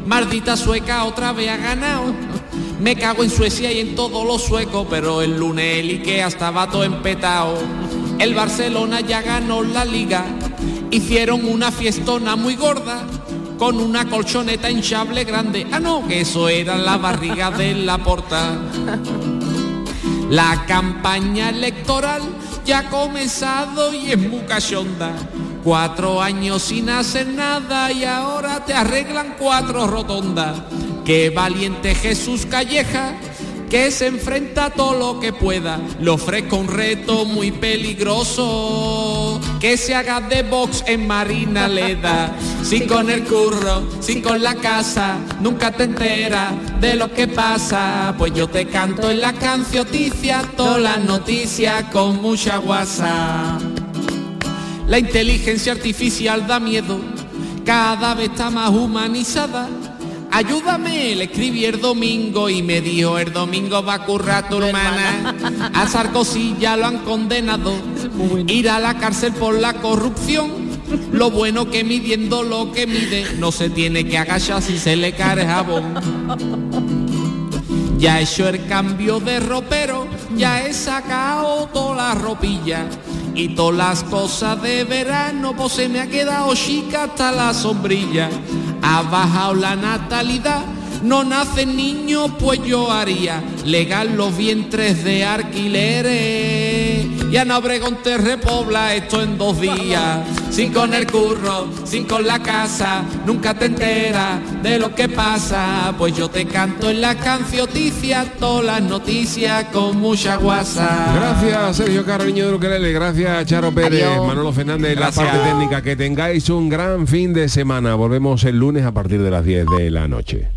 maldita sueca otra vez ha ganado. Me cago en Suecia y en todos los suecos, pero el lunes el Ikea estaba todo empetado. El Barcelona ya ganó la liga, hicieron una fiestona muy gorda con una colchoneta hinchable grande. Ah, no, que eso era la barriga de la porta. La campaña electoral ya ha comenzado y es muy cachonda. Cuatro años sin hacer nada y ahora te arreglan cuatro rotondas. Qué valiente Jesús Calleja que se enfrenta a todo lo que pueda. Le ofrezco un reto muy peligroso. Que se haga de box en Marina Leda. Sin con el curro, sin con la casa, nunca te enteras de lo que pasa. Pues yo te canto en la cancioticia todas las noticias con mucha guasa. La inteligencia artificial da miedo, cada vez está más humanizada. Ayúdame, le escribí el domingo y me dijo el domingo va a currar tu hermana. A Sarkozy ya lo han condenado, ir a la cárcel por la corrupción. Lo bueno que midiendo lo que mide, no se tiene que agachar si se le cae el jabón. Ya he hecho el cambio de ropero, ya he sacado toda la ropilla y todas las cosas de verano, pues se me ha quedado chica hasta la sombrilla. Ha bajado la natalidad, no nacen niños, pues yo haría legal los vientres de alquileres. Y Ana Obregón te repobla esto en dos días. Sin con el curro, sin con la casa, nunca te enteras de lo que pasa. Pues yo te canto en la cancioticia todas las noticias con mucha guasa. Gracias Sergio Carreño de Ukelele, gracias Charo Pérez, Adiós. Manolo Fernández, Gracias. la parte técnica. Que tengáis un gran fin de semana. Volvemos el lunes a partir de las 10 de la noche.